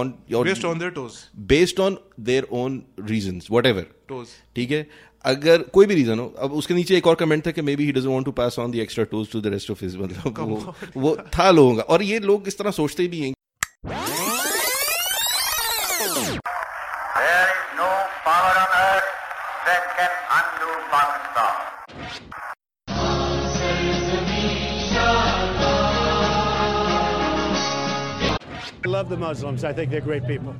on your Based on their toes. based on their own reasons whatever. Toes. ठीक है? अगर कोई भी रीजन हो अब उसके नीचे एक और कमेंट था कि maybe he doesn't want to pass on the extra tools to the rest of his मतलब वो, वो था लोगों का। और ये लोग इस तरह सोचते भी हैं। There is no love the Muslims. I think they're great people.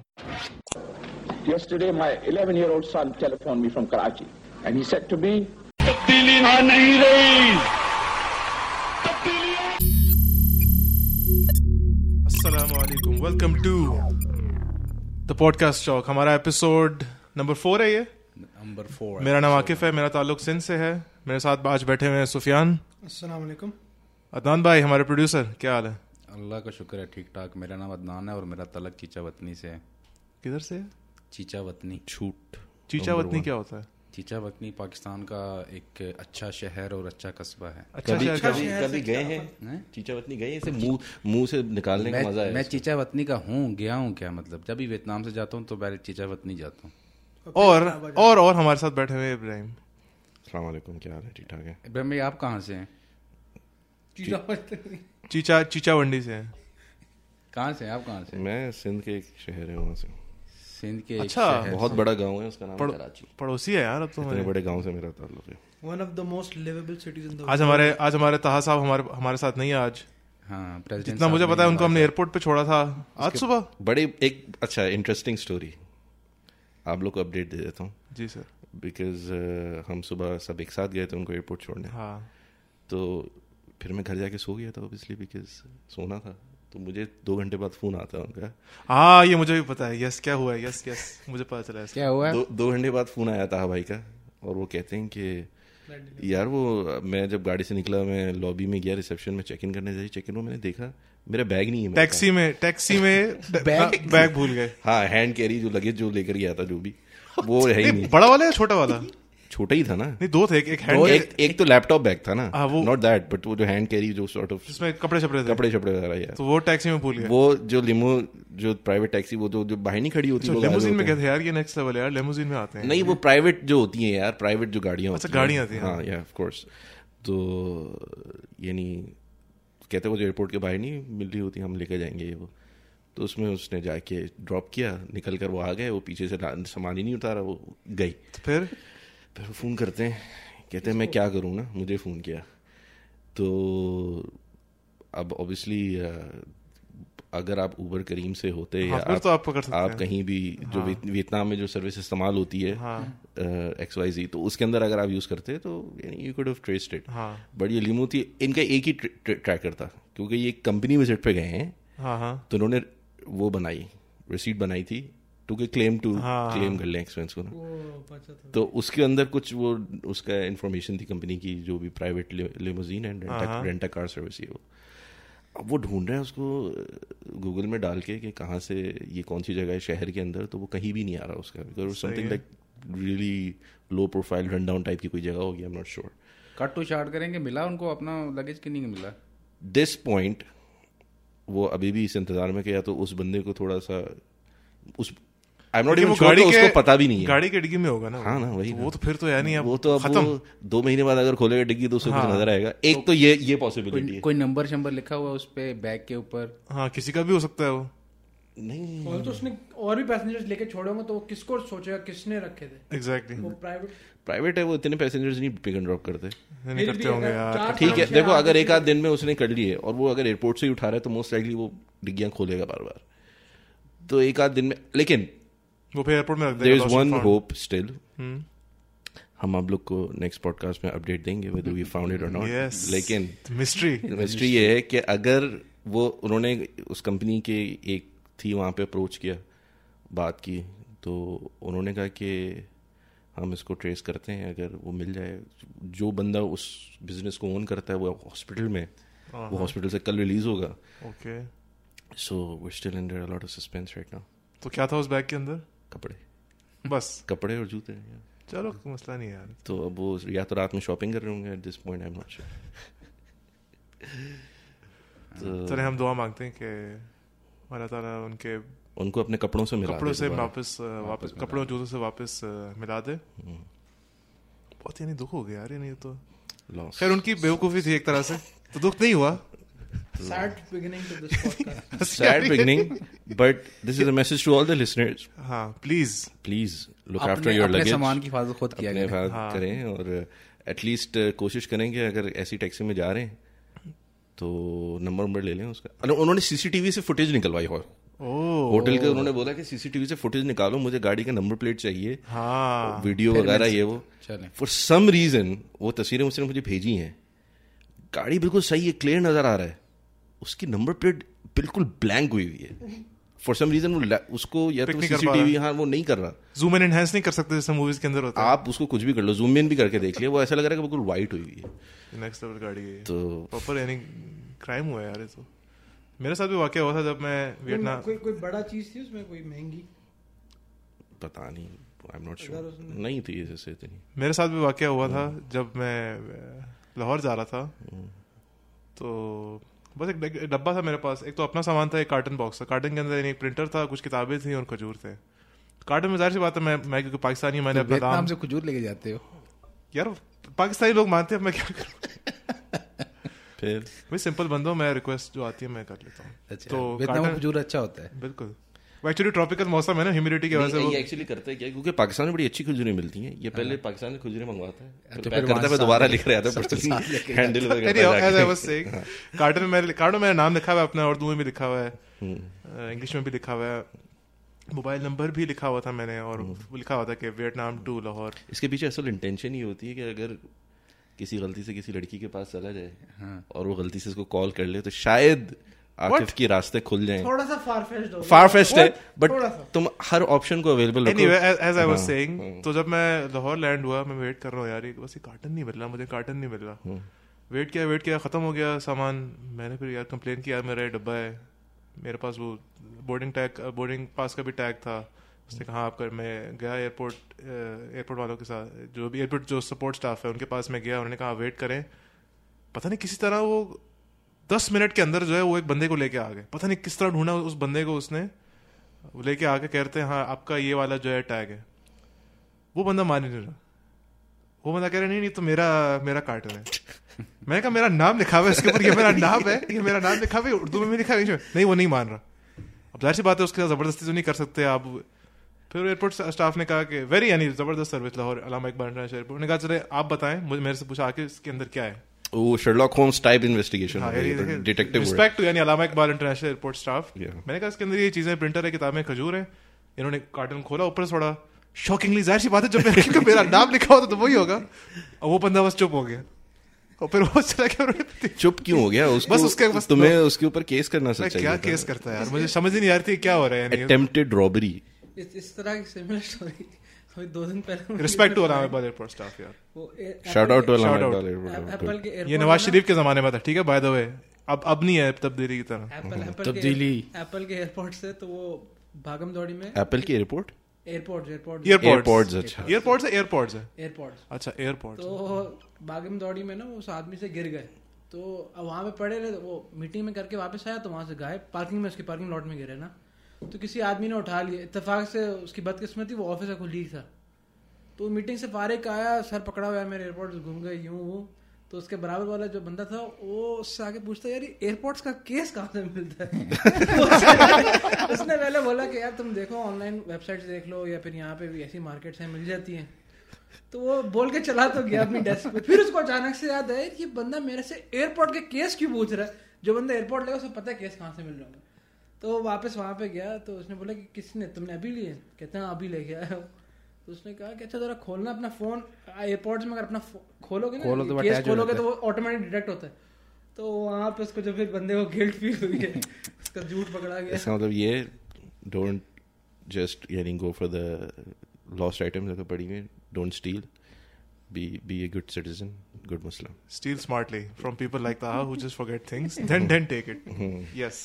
Yesterday, my 11 year old son telephoned me from Karachi, and he said to me, Assalamu alaikum. Welcome to the podcast talk. हमारा episode number four है ये number four मेरा नाम आकिफ है मेरा ताल्लुक सिंध से है मेरे साथ आज बैठे हुए हैं सुफियान अस्सलाम वालेकुम अदनान भाई हमारे प्रोड्यूसर क्या हाल है अल्लाह का शुक्र है ठीक ठाक मेरा नाम अदनान है और मेरा तलक चीचा वतनी से है। किधर से? चीचा वतनी। छूट चीचा वतनी क्या होता है? चीचा वतनी पाकिस्तान का एक अच्छा शहर और अच्छा कस्बा है। अच्छा कभी शहर कभी कभी गए हैं? हैं? चीचावतनी गए हैं? इसे मुँह मुँह से निकालने का मैं, मज़ा है मैं चीचा वतनी का हूँ गया हूँ क्या मतलब? जब भी वियतनाम से जाता हूँ तो पहले चीचा वतनी जाता हूँ। और और और हमारे साथ बैठे हुए इब्राहिम। अस्सलाम वालेकुम क्या हाल है? ठीक ठाक है? इब्राहिम भाई आप कहाँ से हैं? चीचा चीचा वंडी से हैं। कहाँ से आप कहाँ से मैं सिंध के एक शहर है वहाँ से। सिंध के अच्छा, बहुत बड़ा गाँव है उसका नाम पड़- कराची। पड़ोसी है यार अब तो इतने बड़े गाँव से मेरा ताल्लुक है। One of the most livable cities in the आज हमारे आज हमारे ताहा साहब हमारे हमारे साथ नहीं है आज। हाँ जितना मुझे पता है उनको हमने एयरपोर्ट पे छोड़ा था। आज सुबह। बड़े एक अच्छा इंटरेस्टिंग स्टोरी आप लोग को अपडेट दे देता हूँ। जी सर बिकॉज़ हम सुबह सब एक साथ गए थे उनको एयरपोर्ट छोड़ने। हाँ। तो फिर मैं घर जाके सो गया था ऑब्वियसली बिकॉज़ सोना था। तो मुझे दो घंटे बाद फ़ोन आता है उनका। हाँ ये मुझे भी पता है। यस क्या हुआ है? यस यस मुझे पता चला है क्या हुआ है? दो दो घंटे बाद फ़ोन आया था भाई का और वो कहते हैं कि यार वो मैं जब गाड़ी से निकला मैं लॉबी में गया रिसेप्शन में चेक इन करने जाए चेक इन में मैंने देखा मेरा बैग नहीं है टैक्सी में टैक्सी में बैग बैग भूल गए। हाँ हैंड कैरी जो लगेज जो लेकर गया था जो भी वो है ही नहीं। बड़ा वाला या छोटा वाला? छोटा ही था ना। नहीं दो थे एक, एक हैंड एक एक तो लैपटॉप बैग था ना। हाँ, वो- नॉट दैट बट वो जो हैंड कैरी जो सॉर्ट ऑफ़ जिसमें कपड़े छपड़े कपड़े छपड़े वगैरह यार तो वो टैक्सी में भूल गए। वो जो लिमो जो प्राइवेट टैक्सी वो जो जो बाहर नहीं खड़ी होती लोग आए में होते गए यार ये नेक्स्ट लेवल यार लेमोजिन में आते हैं। हैं नहीं वो प्राइवेट जो होती हैं यार प्राइवेट जो गाड़ियाँ अच्छा, होती हैं। गाड़ियाँ आती हैं। हाँ या ऑफ़ कोर्स तो यानी कहते वो जो एयरपोर्ट के बाहर नहीं मिल रही होती हम लेकर जाएँगे ये वो। तो उसमें उसने जाके ड्रॉप किया निकल कर वो आ गए वो पीछे से सामान ही नहीं उतारा वो गई। तो फिर? फिर फ़ोन करते हैं कहते हैं मैं क्या करूँ ना मुझे फ़ोन किया तो अब ऑब्वियसली अगर आप उबर करीम से होते हाँ, या आप, तो आप पकड़ सकते आप कहीं भी हाँ. जो वियतनाम में जो सर्विस इस्तेमाल होती है हाँ। एक्स वाई जी तो उसके अंदर अगर आप यूज़ करते तो you could have traced it हाँ। बट ये लिमो थी इनका एक ही ट्रैकर था क्योंकि ये कंपनी विज़िट पे गए हैं हाँ हाँ तो उन्होंने वो बनाई रिसीट बनाई थी टू के क्लेम टू। क्लेम कर लें एक्सपेंस को ना। तो उसके अंदर कुछ वो उसका इंफॉर्मेशन थी कंपनी की जो भी private limousine and. Rent a car service है। वो। अब वो ढूंढ रहे हैं उसको गूगल में डाल के कि कहाँ से ये कौन सी जगह है शहर के अंदर तो वो कहीं भी नहीं आ रहा उसका। Because something like really low profile run down type की कोई जगह होगी I am not sure cut to short करेंगे मिला उनको अपना लगेज कि नहीं मिला? दिस पॉइंट वो अभी भी इस इंतज़ार में किया तो उस बंदे को थोड़ा सा उस आई एम नॉट इवन के उसको पता भी नहीं है। गाड़ी के डिग्गी में होगा ना। हाँ ना, वही तो वो तो फिर तो है नहीं अब वो तो अब खत्म। वो दो महीने बाद अगर खोलेगा डिग्गी तो उसे कुछ हाँ। नज़र आएगा। एक तो ये ये पॉसिबिलिटी कोई है। कोई नंबर शंबर लिखा हुआ उस पे बैग के ऊपर? हाँ किसी का भी हो सकता है वो। नहीं। और तो उसने और भी पैसेंजर्स लेके छोड़े होंगे तो वो किसको सोचेगा किसने रखे थे? एग्जैक्टली वो प्राइवेट प्राइवेट है वो इतने पैसेंजर्स नहीं पिक एंड ड्रॉप करते। नहीं करते होंगे यार। ठीक है देखो अगर एक आध दिन में उसने कर लिए और वो अगर एयरपोर्ट से ही उठा रहा है तो मोस्ट लाइकली वो डिग्गियाँ खोलेगा बार बार तो एक आध दिन में लेकिन वो फिर एयरपोर्ट में रख देगा इज़ वन होप स्टिल हम आप लोग को नेक्स्ट पॉडकास्ट में अपडेट देंगे whether we found it or not लेकिन मिस्ट्री मिस्ट्री ये है कि अगर वो उन्होंने उस कंपनी के एक थी वहाँ पे अप्रोच किया बात की तो उन्होंने कहा कि हम इसको ट्रेस करते हैं अगर वो मिल जाए। जो बंदा उस बिज़नेस को ओन करता है वो हॉस्पिटल में वो हॉस्पिटल से कल रिलीज़ होगा। Okay so we still under a lot of suspense right now तो क्या था उस बैग के अंदर? कपड़े। बस। कपड़े और जूते चलो मसला नहीं यार। तो अब वो या तो रात में शॉपिंग कर रहे होंगे at this point I am not sure तो चले हम दुआ मांगते हैं कि अल्लाह ताला उनके उनको अपने कपड़ों से मिला कपड़ों से वापस वापस कपड़ों जूतों से वापस मिला दे। हम्म। बहुत यानी दुख हो गया यार ये नहीं तो। खैर उनकी बेवकूफ़ी थी एक तरह से। तो दुख नहीं हुआ। Sad beginning to this podcast sad beginning but this is a message to all the listeners. हाँ प्लीज़ please look अपने, after your अपने luggage. सामान की हिफाजत खुद किया अपने करें। हिफाजत करें और एटलीस्ट कोशिश करेंगे अगर ऐसी टैक्सी में जा रहे हैं तो नंबर नंबर ले लें उसका। अरे उन्होंने सीसीटीवी से फुटेज निकलवाई हो। होटल के उन्होंने बोला कि सीसीटीवी से फुटेज निकालो मुझे गाड़ी का नंबर प्लेट चाहिए हाँ। वीडियो वगैरह ये वो। फॉर सम रीजन वो तस्वीरें उसने मुझे भेजी हैं। गाड़ी बिल्कुल सही है क्लियर नज़र आ रहा है। उसकी नंबर प्लेट बिल्कुल ब्लैंक हुई हुई है। फॉर सम रीजन वो उसको या तो सीसीटीवी हाँ वो नहीं कर रहा। जूम इन एनहेंस नहीं कर सकते जैसे मूवीज़ के अंदर होता आप उसको कुछ भी कर लो जूम इन भी करके देख लिया वो ऐसा लग रहा है कि बिल्कुल वाइट हुई हुई है। है नेक्स्ट लेवल गाड़ी है। तो प्रॉपर यानी क्राइम हुआ यार ये तो। मेरे साथ भी वाकया हुआ था जब मैं वियतनाम कोई कोई बड़ा चीज़ थी उसमें कोई महँगी? पता नहीं आई एम नॉट श्योर नहीं थी जैसे इतनी। मेरे साथ भी वाकया हुआ था जब मैं लाहौर जा रहा था। तो बस एक डब्बा था मेरे पास। एक तो अपना सामान था एक कार्टन बॉक्स था। कार्टन के अंदर एक प्रिंटर था कुछ किताबें थी और खजूर थे। कार्टन में ज़ाहिर सी बात है मैं मैं क्योंकि पाकिस्तानी मैंने अपना नाम से खजूर लेके जाते हो? यार पाकिस्तानी लोग मानते हैं मैं क्या करूँ? फिर? मैं सिंपल बंदो हूँ मैं रिक्वेस्ट जो आती है मैं कर लेता हूँ। अच्छा तो खजूर अच्छा होता है। बिल्कुल। एक्चुअली ट्रॉपिकल मौसम है ना ह्यूमिडिटी की वजह से ये एक्चुअली करते हैं क्या? क्योंकि पाकिस्तान में बड़ी अच्छी खजूरें मिलती हैं। ये पहले पाकिस्तान से खजूरें मंगवाता है। तो पैक फिर करता है दोबारा लिख रहा था लेके handle Anyhow, as I was saying, carton में मेरे कार्टन में मेरा नाम लिखा हुआ है अपना उर्दू में भी लिखा हुआ है। इंग्लिश में भी लिखा हुआ है। मोबाइल नंबर भी लिखा हुआ था मैंने और वो लिखा हुआ था कि वियतनाम टू लाहौर इसके पीछे असल इंटेंशन ही होती है कि अगर किसी गलती से किसी लड़की के पास चला जाए हाँ। और वो गलती से उसको कॉल कर ले तो शायद आकिफ के रास्ते खुल जाएँ। थोड़ा सा फार फेस्ड हो फार फेस्ट है बट तुम हर ऑप्शन को अवेलेबल रखो। एनीवे एज आई वाज हाँ, सेइंग हाँ। तो जब मैं लाहौर लैंड हुआ मैं वेट कर रहा हूँ यार ये बस ये कार्टन नहीं मिल रहा मुझे कार्टन नहीं मिल रहा। वेट किया वेट किया खत्म हो गया सामान। मैंने फिर यार कंप्लेन किया मेरा डब्बा है। मेरे पास वो बोर्डिंग टैग बोर्डिंग पास का भी टैग था। उसने कहा आपका मैं गया एयरपोर्ट एयरपोर्ट वालों के साथ जो भी एयरपोर्ट जो सपोर्ट स्टाफ है उनके पास मैं गया उन्होंने कहा वेट करें। पता नहीं किसी तरह वो दस मिनट के अंदर जो है वो एक बंदे को लेके आ गए। पता नहीं किस तरह ढूंढा उस बंदे को उसने। लेके आके कहते हैं हाँ आपका ये वाला जो है टैग है। वो बंदा मान ही नहीं रहा। वो बंदा कह रहा नहीं नहीं तो मेरा मेरा कार्टन है। मैंने कहा मेरा नाम लिखा हुआ है इसके ऊपर ये मेरा नाम है ये मेरा नाम लिखा हुआ है उर्दू में भी लिखा है में नहीं वो नहीं मान रहा। अब ज़ाहिर सी बात है उसके साथ ज़बरदस्ती तो नहीं कर सकते आप। फिर एयरपोर्ट स्टाफ ने कहा कि वेरी यानी ज़बरदस्त service Lahore Allama Iqbal International Airport ने कहा चले आप बताएँ मुझे मेरे से पूछा आके इसके अंदर क्या है? वो शर्लॉक होम्स टाइप इन्वेस्टिगेशन हाँ, डिटेक्टिव रिस्पेक्ट टू यानी Allama Iqbal International Airport staff मैंने कहा इसके अंदर ये चीज़ें प्रिंटर है किताबें खजूर है। इन्होंने कार्टन खोला ऊपर से थोड़ा शॉकिंगली ज़ाहिर सी बात है जब मेरे मेरा नाम लिखा होता तो वही होगा। और वो बंदा बस चुप हो गया। और फिर वो चला गया चुप क्यों हो गया? उसको बस उसके- बस तुम्हें उसके ऊपर केस करना मैं क्या केस करता है यार? मुझे समझ ही नहीं आ रही थी क्या हो रहा है अटेम्प्टेड रॉबरी इस इस तरह की सिमिलर स्टोरी अभी दो दिन पहले रिस्पेक्ट टू है, एयरपोर्ट स्टाफ यार। शाउट आउट टू ये नवाज़ शरीफ के जमाने में था ठीक है? बाय द वे अब अब नहीं है तब्दीली की तरह। तब्दीली। Apple के एयरपोर्ट से तो वो भागम दौड़ी में एप्पल की एयरपोर्ट एयरपोर्ट एयरपोर्ट एयरपोर्ट्स अच्छा। एयरपोर्ट्स है एयरपोर्ट्स है। एयरपोर्ट अच्छा एयरपोर्ट्स तो भागम दौड़ी में ना उस आदमी से गिर गए। तो अब वहाँ पे पड़े रहे वो मीटिंग में करके वापस आया तो वहाँ से गायब। पार्किंग में उसकी पार्किंग लॉट में गिरे ना। तो किसी आदमी ने उठा लिया। इतफाक से उसकी बदकिस्मती वो ऑफ़िस का कुलीग था। तो मीटिंग से फारिग आया, सर पकड़ा हुआ है, मेरे एयरपोर्ट घूम गए, यूँ वो तो उसके बराबर वाला जो बंदा था, वो उससे आगे पूछता यार एयरपोर्ट्स का केस कहाँ से मिलता है? उसने- पहले बोला कि, यार, तुम देखो ऑनलाइन वेबसाइट देख लो, या फिर यहाँ पे भी ऐसी मार्केट्स हैं, मिल जाती हैं। तो वो बोल के चला तो गया अपनी डेस्क पे। फिर उसको अचानक से याद आया ये बंदा मेरे से एयरपोर्ट के केस क्यों पूछ रहा है? जो बंदा एयरपोर्ट लेगा, उसे पता है केस कहाँ से मिल रहा होगा। तो वापस वहाँ पे गया तो उसने बोला कि किसने तुमने अभी लिए? कहते हैं अभी लेके आया हो। तो उसने कहा कि अच्छा जरा खोलना अपना फ़ोन एयरपोर्ट में अगर अपना खोलोगे ना खोलो तो केस खोलोगे तो वो ऑटोमेटिक डिटेक्ट होता है। तो वहाँ पे उसको जब फिर बंदे को गिल्ट फील हुई है उसका झूठ पकड़ा गया। इसका मतलब ये डोंट जस्ट यानी go for the lost items अगर पड़ी हुई don't steal be be a good citizen good Muslim steal smartly from people like Taha who just forget things, then then take it. yes.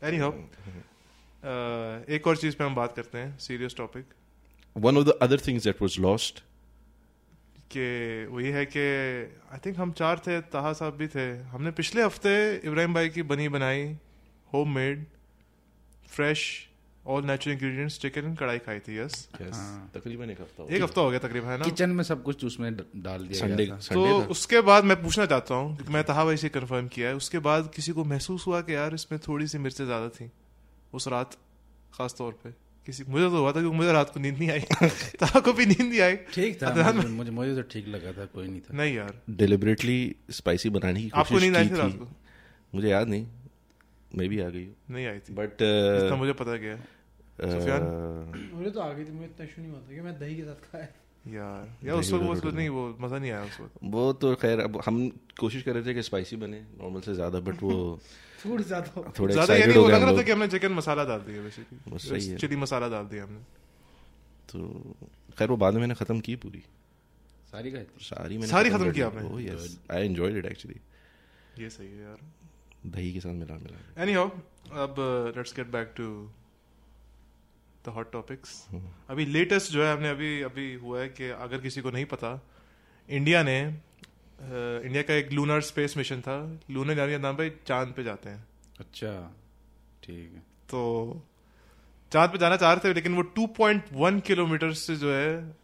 Anyhow, how एक और चीज़ पे हम बात करते हैं serious topic one of the other things that was lost कि वही है कि आई थिंक हम चार थे ताहा साहब भी थे। हमने पिछले हफ़्ते इब्राहिम भाई की बनी बनाई homemade fresh all natural ingredients chicken kadai खाई थी यस Yes, तकरीबन एक हफ़्ता हो एक हफ़्ता हो गया तकरीबन है ना? किचन में सब कुछ उसमें डाल दिया संडे तो उसके बाद मैं पूछना चाहता हूँ क्योंकि मैं तहा वैसे कंफर्म किया है उसके बाद किसी को महसूस हुआ कि यार इसमें थोड़ी सी मिर्चें ज़्यादा थी उस रात खास तौर पे। किसी मुझे तो हुआ था क्योंकि मुझे रात को नींद नहीं आई। तहा को भी नींद नहीं आई। ठीक था मुझे मुझे तो ठीक लगा था कोई नहीं था। नहीं यार। डिलिबरेटली स्पाइसी बनाने की आपको कोशिश नींद आई की थी। रात को? मुझे याद नहीं। मैं भी आ गई नहीं आई थी। बट इतना मुझे पता गया। सुफियान? मुझे तो आ गई थी मुझे इतना इशू नहीं हुआ था कि मैं दही के साथ खाया। यार यार उस वक्त वो नहीं वो मज़ा नहीं आया उस वक्त। वो तो खैर अब हम कोशिश कर रहे थे कि स्पाइसी बने नॉर्मल से ज़्यादा बट वो फ़ूड ज़्यादा हो थोड़े ज़्यादा यानी वो लग रहा था कि हमने चिकन मसाला डाल दिया सही बेसिकली है। चिली मसाला डाल दिया हमने। तो खैर वो बाद में मैंने खत्म की पूरी। सारी थी? सारी मैंने सारी खत्म की आपने? Oh, yes. I enjoyed it actually. ये सही है यार। दही के साथ मिला मिला। एनी अब let's get back to the hot topics अभी लेटेस्ट जो है हमने अभी अभी हुआ है कि अगर किसी को नहीं पता इंडिया ने uh, इंडिया का एक लूनर स्पेस मिशन था। लूनर यानी नाम पे चाँद पे जाते हैं। अच्छा ठीक है। तो चाँद पे जाना चाह रहे थे लेकिन वो 2.1 किलोमीटर से जो है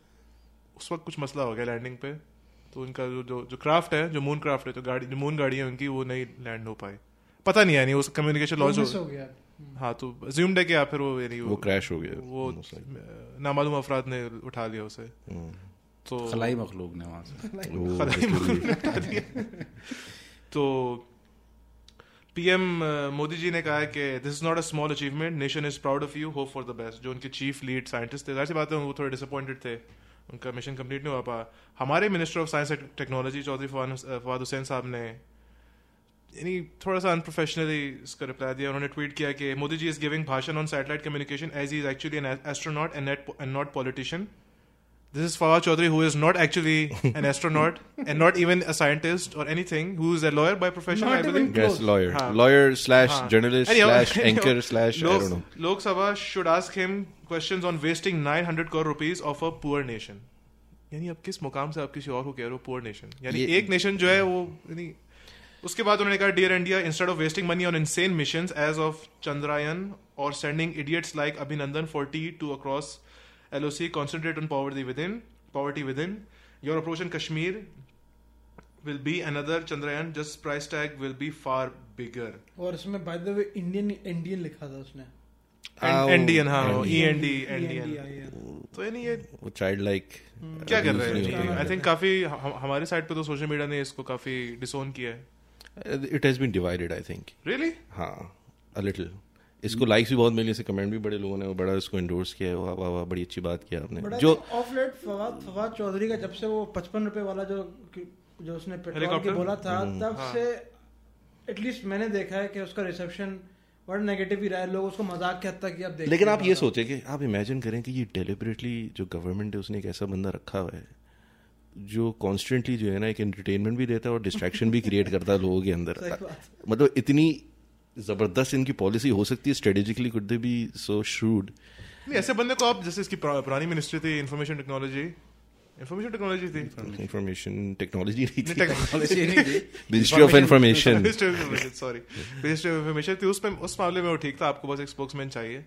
उस वक्त कुछ मसला हो गया लैंडिंग पे। तो उनका जो जो जो क्राफ्ट है जो मून क्राफ्ट है जो गाड़ी जो मून गाड़ी है उनकी वो नहीं लैंड हो पाई। पता नहीं यानी उस कम्युनिकेशन लॉन्च हो गया। हाँ तो ज्यूम्ड है कि या फिर वो यानी वो क्रैश हो गया वो नामालूम अफराद ने उठा लिया उसे। हम्म। तो खलाई मखलूक ने वहाँ से। वो खलाई basically- उठा दिया तो पीएम मोदी जी ने कहा है कि this is not a small achievement nation is proud of you hope for the best जो उनके चीफ लीड साइंटिस्ट थे। ज़ाहिर सी बात है वो थोड़े डिसअपॉइंटेड थे। उनका मिशन कंप्लीट नहीं हुआ पाया हमारे minister of science and technology Chaudhry Fawad Hussain sahab ने यानी थोड़ा सा अनप्रोफेशनली इसका रिप्लाई दिया। उन्होंने ट्वीट किया कि मोदी जी इज़ गिविंग भाषण on satellite communication as is actually an astronaut and not politician This is Fawad Chaudhary, who is not actually an astronaut and not even a scientist or anything, who is a lawyer by profession, Not I believe. even- Yes, Close. lawyer. हाँ. Lawyer slash हाँ. journalist Anyhow, slash anyhow, anchor slash I Lok, don't know. Lok Sabha should ask him questions on wasting 900 crore rupees of a poor nation. यानी आप किस मुकाम से आप किसी और को कह रहे हो पुअर नेशन यानी ये- एक नेशन जो है वो यानी उसके बाद उन्होंने कहा dear India instead of wasting money on insane missions as of Chandrayaan और sending idiots like Abhinandan for tea to across LOC concentrate on poverty within poverty within your approach in Kashmir will be another Chandrayaan just price tag will be far bigger और इसमें by the way Indian Indian लिखा था उसने Ah, Indian हाँ E N D Indian yeah. तो यानी ये वो चाइल्ड लाइक क्या कर रहे हैं आई थिंक काफ़ी हमारे साइड पे तो सोशल मीडिया ने इसको काफ़ी डिसोन किया है it has been divided I think really हाँ अ लिटिल इसको लाइक्स भी बहुत मिली से कमेंट भी बड़े लोगों ने बड़ा इसको एंडोर्स किया है वाह वाह वाह बड़ी अच्छी बात किया आपने जो ऑफ़ लेट फवाद फवाद चौधरी का जब से वो पचपन रुपए वाला जो जो उसने पेट्रोल? के बोला था हम्म। तब हाँ। से एटलीस्ट मैंने देखा है कि उसका रिसेप्शन बड़ा नेगेटिव ही रहा है लोग उसको मज़ाक के हद तक ही अब देखते लेकिन आप ये सोचे कि आप इमेजिन करें कि ये डेलिबरेटली जो गवर्नमेंट है उसने एक ऐसा बंदा रखा हुआ है जो कॉन्स्टेंटली जो है ना एक एंटरटेनमेंट भी देता है और डिस्ट्रैक्शन भी क्रिएट करता है लोगों के अंदर मतलब इतनी ज़बरदस्त इनकी पॉलिसी हो सकती है strategically could they be so shrewd नहीं ऐसे बंदे को आप जैसे इसकी पुरा- पुरानी मिनिस्ट्री थी इंफॉर्मेशन टेक्नोलॉजी इंफॉर्मेशन टेक्नोलॉजी थी। इंफॉर्मेशन टेक्नोलॉजी नहीं थी। टेक्नोलॉजी नहीं थी। Ministry of information ministry of information sorry ministry of information थी उसमें उस मामले में वो ठीक था आपको बस एक स्पोक्समैन चाहिए।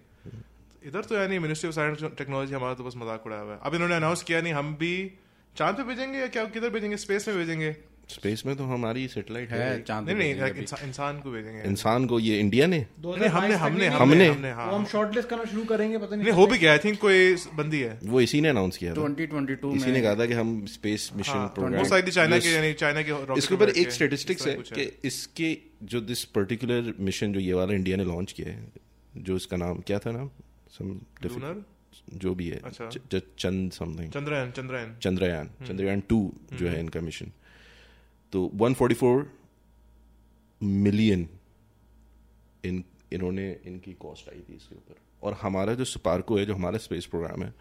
इधर तो यानी मिनिस्ट्री ऑफ़ साइंस टेक्नोलॉजी हमारा तो बस मज़ाक उड़ाया हुआ है। अब इन्होंने अनाउंस किया नहीं हम भी चाँद पे भेजेंगे या क्या किधर भेजेंगे? स्पेस में भेजेंगे। स्पेस में तो हमारी सैटेलाइट है है चाँद नहीं नहीं इंसान को भेजेंगे। इंसान को ये इंडिया ने? नहीं हमने हमने हमने। हमने? वो हम हाँ शॉर्टलिस्ट करना शुरू करेंगे पता नहीं नहीं हो भी गया आई थिंक कोई बंदी है। वो इसी ने अनाउंस किया था। 2022 इसी ने कहा था कि हम स्पेस मिशन हाँ, प्रोग्राम most likely चाइना के यानी चाइना के इसके ऊपर एक स्टेटिस्टिक्स है कि इसके जो दिस पर्टिकुलर मिशन जो ये वाला इंडिया ने लॉन्च किया है जो इसका नाम क्या था नाम? Difficult- Lunar? जो भी है। अच्छा। चंद समथिंग चंद्रयान चंद्रयान। चंद्रयान। चंद्रयान टू जो है इनका मिशन तो 144 मिलियन इन इन्होंने इनकी कॉस्ट आई थी इसके ऊपर। और हमारा जो स्पार्को है जो हमारा स्पेस प्रोग्राम है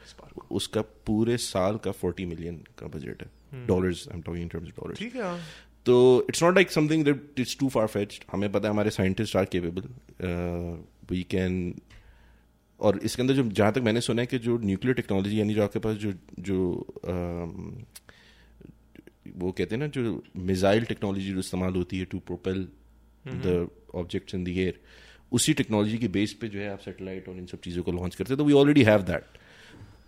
उसका पूरे साल का 40 मिलियन का बजट है। Dollars I am talking in terms dollars ठीक है। तो it's not like something that it's too far fetched हमें पता है हमारे scientist are capable we can और इसके अंदर जो जहाँ तक मैंने सुना है कि जो न्यूक्लियर टेक्नोलॉजी यानी जो आपके पास जो जो um, वो कहते हैं ना जो मिसाइल टेक्नोलॉजी जो इस्तेमाल होती है to propel the objects in the air उसी टेक्नोलॉजी की बेस पे जो है आप सेटेलाइट और इन सब चीज़ों को लॉन्च करते हैं। तो वी ऑलरेडी हैव दैट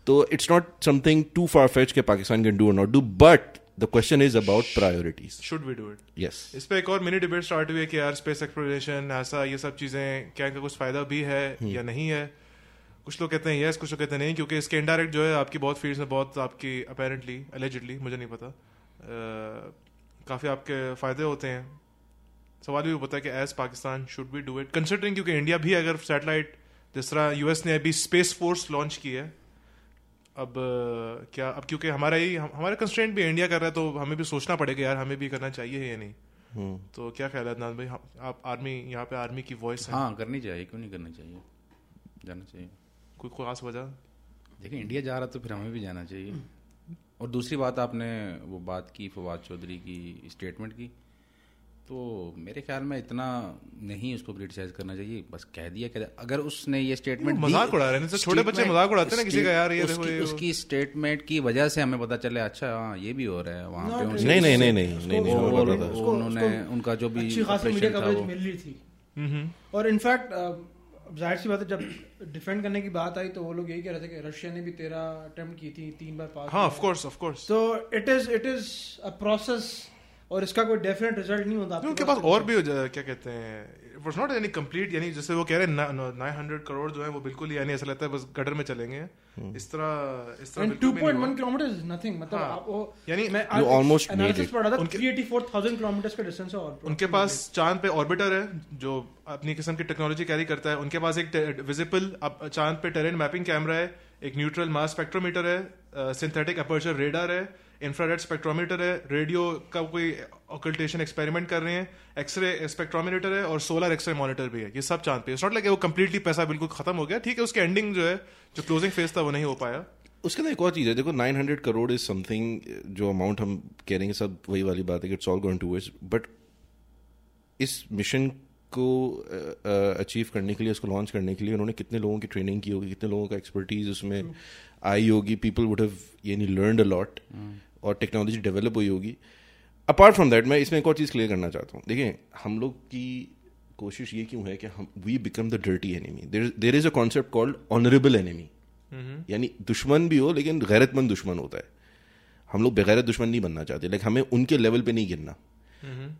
तो it's not something too far fetch के Pakistan can do or not do but the question is about priorities should we do it yes इस पे एक और मिनी डिबेट स्टार्ट हुई है कि यार स्पेस एक्सप्लोरेशन ऐसा ये सब चीज़ें क्या इनका कुछ फ़ायदा भी है hmm. या नहीं है? कुछ लोग कहते हैं यस कुछ लोग कहते हैं नहीं क्योंकि इसके इनडायरेक्ट जो है आपकी बहुत फ़ील्ड में बहुत आपकी अपेरेंटली एलिजिडली मुझे नहीं पता। काफ़ी आपके फ़ायदे होते हैं। सवाल भी होता है कि as Pakistan should be do it considering क्योंकि इंडिया भी अगर सैटेलाइट जिस तरह यूएस ने अभी स्पेस फोर्स लॉन्च की है अब क्या अब क्योंकि हमारा ही हम, हमारा कंस्ट्रेंट भी इंडिया कर रहा है तो हमें भी सोचना पड़ेगा यार हमें भी करना चाहिए या नहीं। तो क्या ख्याल है अदनान भाई? आप आर्मी यहाँ पे आर्मी की वॉइस है। हाँ करनी चाहिए क्यों नहीं करनी चाहिए? जाना चाहिए। कोई खास वजह? देखिए इंडिया जा रहा तो फिर हमें भी जाना चाहिए। और दूसरी बात आपने वो बात की फवाद चौधरी की स्टेटमेंट की तो मेरे ख्याल में इतना नहीं उसको क्रिटिसाइज करना चाहिए बस कह दिया कह दिया अगर उसने ये स्टेटमेंट मज़ाक उड़ा रहे हैं, छोटे बच्चे मज़ाक उड़ाते हैं ना किसी का, यार ये उसकी, ये- उसकी स्टेटमेंट की वजह से हमें पता चले अच्छा हाँ ये भी हो रहा है वहाँ पे नहीं नहीं नहीं नहीं नहीं उन्होंने उनका जो भी अच्छी मीडिया कवरेज मिल रही थी और इनफैक्ट ज़ाहिर सी बात है जब डिफेंड करने की बात आई तो वो लोग यही कह रहे थे कि रशिया ने भी तेरह अटेम्प्ट की थी तीन बार पास हाँ ऑफ़ कोर्स ऑफ़ कोर्स तो it is it is a process और इसका कोई डेफिनेट रिज़ल्ट नहीं होता। उनके पास और भी हो क्या कहते हैं it was not any complete यानी जैसे वो कह रहे हैं नाइन हंड्रेड करोड़ जो है वो बिल्कुल यानी ऐसा लगता है बस गटर में चलेंगे। इस तरह इस तरह नहीं 2.1 हुआ। किलोमीटर इज़ नथिंग मतलब हाँ। आप वो यानी मैं you एनालिसिस पढ़ा था उनके- 344000 किलोमीटर का डिस्टेंस है और उनके पास चाँद पे ऑर्बिटर है जो अपनी किस्म की टेक्नोलॉजी कैरी करता है। उनके पास एक विजिबल चाँद पे टेरेन मैपिंग कैमरा है एक न्यूट्रल मास स्पेक्ट्रोमीटर है सिंथेटिक अपर्चर रेडार है इंफ्रारेड स्पेक्ट्रोमीटर है रेडियो का कोई ऑकल्टेशन एक्सपेरिमेंट कर रहे हैं एक्सरे स्पेक्ट्रोमीटर है और सोलर एक्सरे मॉनिटर भी है। ये सब चाँद पे इट्स नॉट लाइक वो कंप्लीटली पैसा बिल्कुल खत्म हो गया। ठीक है उसके एंडिंग जो है जो क्लोजिंग फ़ेज़ था वो नहीं हो पाया। उसके अंदर एक और चीज़ है। देखो 900 करोड़ इज़ समथिंग जो अमाउंट हम कह रहे हैं सब वही वाली बात है कि it's all going to waste but इस मिशन को अचीव uh, करने के लिए उसको लॉन्च करने के लिए उन्होंने कितने लोगों की ट्रेनिंग की होगी कितने लोगों का एक्सपर्टीज उसमें आई होगी। पीपल वुड हैव यानी लर्नड अ लॉट और टेक्नोलॉजी डेवलप हुई होगी। अपार्ट फ्रॉम दैट मैं इसमें एक और चीज़ क्लियर करना चाहता हूँ। देखिए हम लोग की कोशिश ये क्यों है कि हम we become the dirty enemy there is a concept called honourable enemy यानी दुश्मन भी हो लेकिन गैरतमंद दुश्मन होता है। हम लोग बेगैरत दुश्मन नहीं बनना चाहते लेकिन हमें उनके लेवल पे नहीं गिरना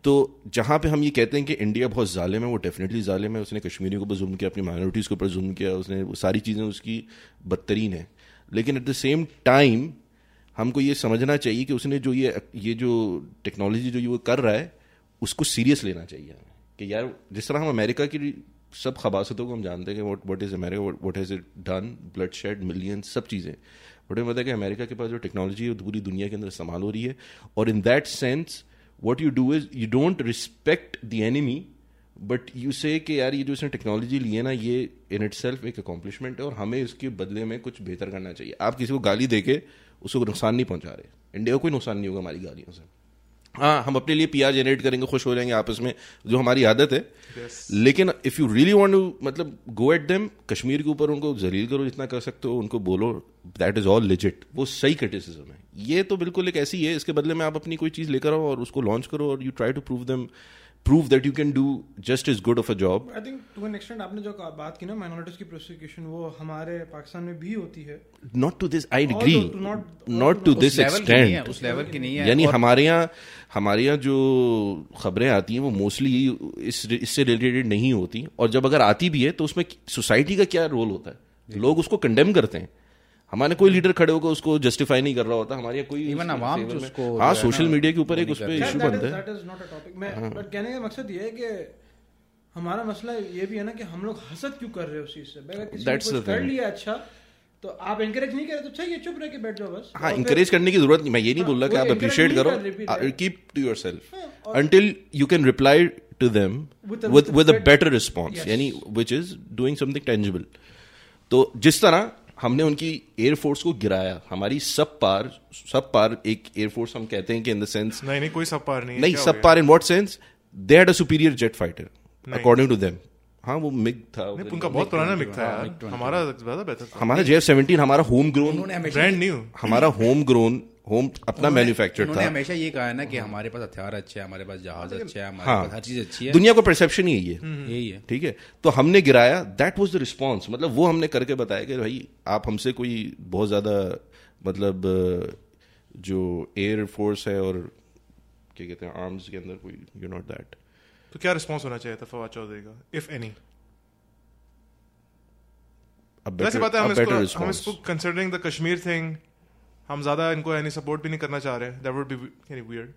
तो जहाँ पे हम ये कहते हैं कि इंडिया बहुत जालिम है वो डेफिनेटली जालिम है। उसने कश्मीरियों के ऊपर किया अपनी माइनॉरिटीज़ के ऊपर किया उसने वो सारी चीज़ें उसकी बदतरीन है। लेकिन एट द सेम टाइम हमको ये समझना चाहिए कि उसने जो ये ये जो टेक्नोलॉजी जो ये वो कर रहा है, उसको सीरियस लेना चाहिए हमें। कि यार, जिस तरह हम अमेरिका की सब खबासतों को हम जानते हैं कि what what is America what has it done bloodshed million सब चीज़ें। बट हमें पता है कि अमेरिका के पास जो टेक्नोलॉजी है, वो पूरी दुनिया के अंदर इस्तेमाल हो रही है। और in that sense what you do is you don't respect the enemy but you say कि यार, ये जो इसने टेक्नोलॉजी ली है ना, ये इन इट सेल्फ एक अकॉम्पलिशमेंट है और हमें इसके बदले में कुछ बेहतर करना चाहिए। आप किसी को गाली दे के उसको नुकसान नहीं पहुँचा रहे। इंडिया को कोई नुकसान नहीं होगा हमारी गाड़ियों से। हाँ हम अपने लिए पीआर जनरेट करेंगे खुश हो जाएँगे आपस में जो हमारी आदत है। लेकिन if you really want to मतलब गो एट देम कश्मीर के ऊपर उनको जलील करो जितना कर सकते हो उनको बोलो दैट इज़ ऑल लिजिट वो सही क्रिटिसिज्म है। ये तो बिल्कुल एक ऐसी है इसके बदले में आप अपनी कोई चीज़ लेकर आओ और उसको लॉन्च करो और you try to prove them prove that you can do just as good of a job I think to an extent आपने जो बात की ना माइनॉरिटीज की प्रोसिक्यूशन वो हमारे पाकिस्तान में भी होती है। Not to this I agree not- not to this extent उस लेवल की नहीं है। यानी हमारे यहाँ हमारे यहाँ जो खबरें आती हैं वो मोस्टली इस इससे रिलेटेड नहीं होती। और जब अगर आती भी है तो उसमें सोसाइटी का क्या रोल होता है? लोग उसको कंडेम करते हैं। हमारे कोई लीडर खड़े होकर उसको जस्टिफाई नहीं कर रहा होता हमारे कोई Even उसके अवाम favor जो में- उसको हाँ सोशल मीडिया के ऊपर एक नहीं उस पर। इशू बनता है। बट कहने का मकसद ये है कि हमारा मसला ये भी है ना कि हम लोग हसद क्यों कर रहे हैं उस चीज़ से? किसी कुछ कर लिया अच्छा तो आप encourage नहीं करे तो चाहिए चुप रह के बैठ जाओ बस। हाँ इंकरेज करने की ज़रूरत नहीं। मैं ये नहीं बोल रहा कि आप अप्रिशिएट करो। है। कीप टू योर सेल्फ हाँ, a- with with a with a bet- better response Yes. यानी which is doing something tangible तो जिस तरह हमने उनकी एयरफोर्स को गिराया। हमारी सब पार सब पार एक एयरफोर्स हम कहते हैं कि इन द सेंस नहीं नहीं कोई सब पार नहीं नहीं सब पार in what sense they had a superior jet fighter according to them हाँ वो मिग था नहीं, उनका बहुत पुराना मिग था हाँ, यार। हमारा ज़्यादा बेहतर था। हमारा जेएफ सेवेंटीन हमारा होम ग्रोन ब्रांड न्यू हमारा होम ग्रोन होम अपना उन्होंने था। हमेशा ये कहा है ना कि हमारे पास हथियार अच्छे हैं हमारे पास जहाज़ अच्छे हैं हमारे हाँ पास हर चीज़ अच्छी है। दुनिया को परसेप्शन ही। यही हम्म। है यही है। ठीक है? तो हमने गिराया दैट वाज द रिस्पांस मतलब वो हमने करके बताया कि भाई आप हमसे कोई बहुत ज़्यादा मतलब जो एयर फोर्स है और क्या कहते हैं आर्म्स के अंदर कोई यू नॉट दैट तो क्या रिस्पॉन्स होना चाहिए था फवाद चौधरी का इफ़ एनी है हम बेटर इसको हम इसको कंसिडरिंग द कश्मीर थिंग हम ज़्यादा इनको यानी सपोर्ट भी नहीं करना चाह रहे. दैट वुड बी यानी वियर्ड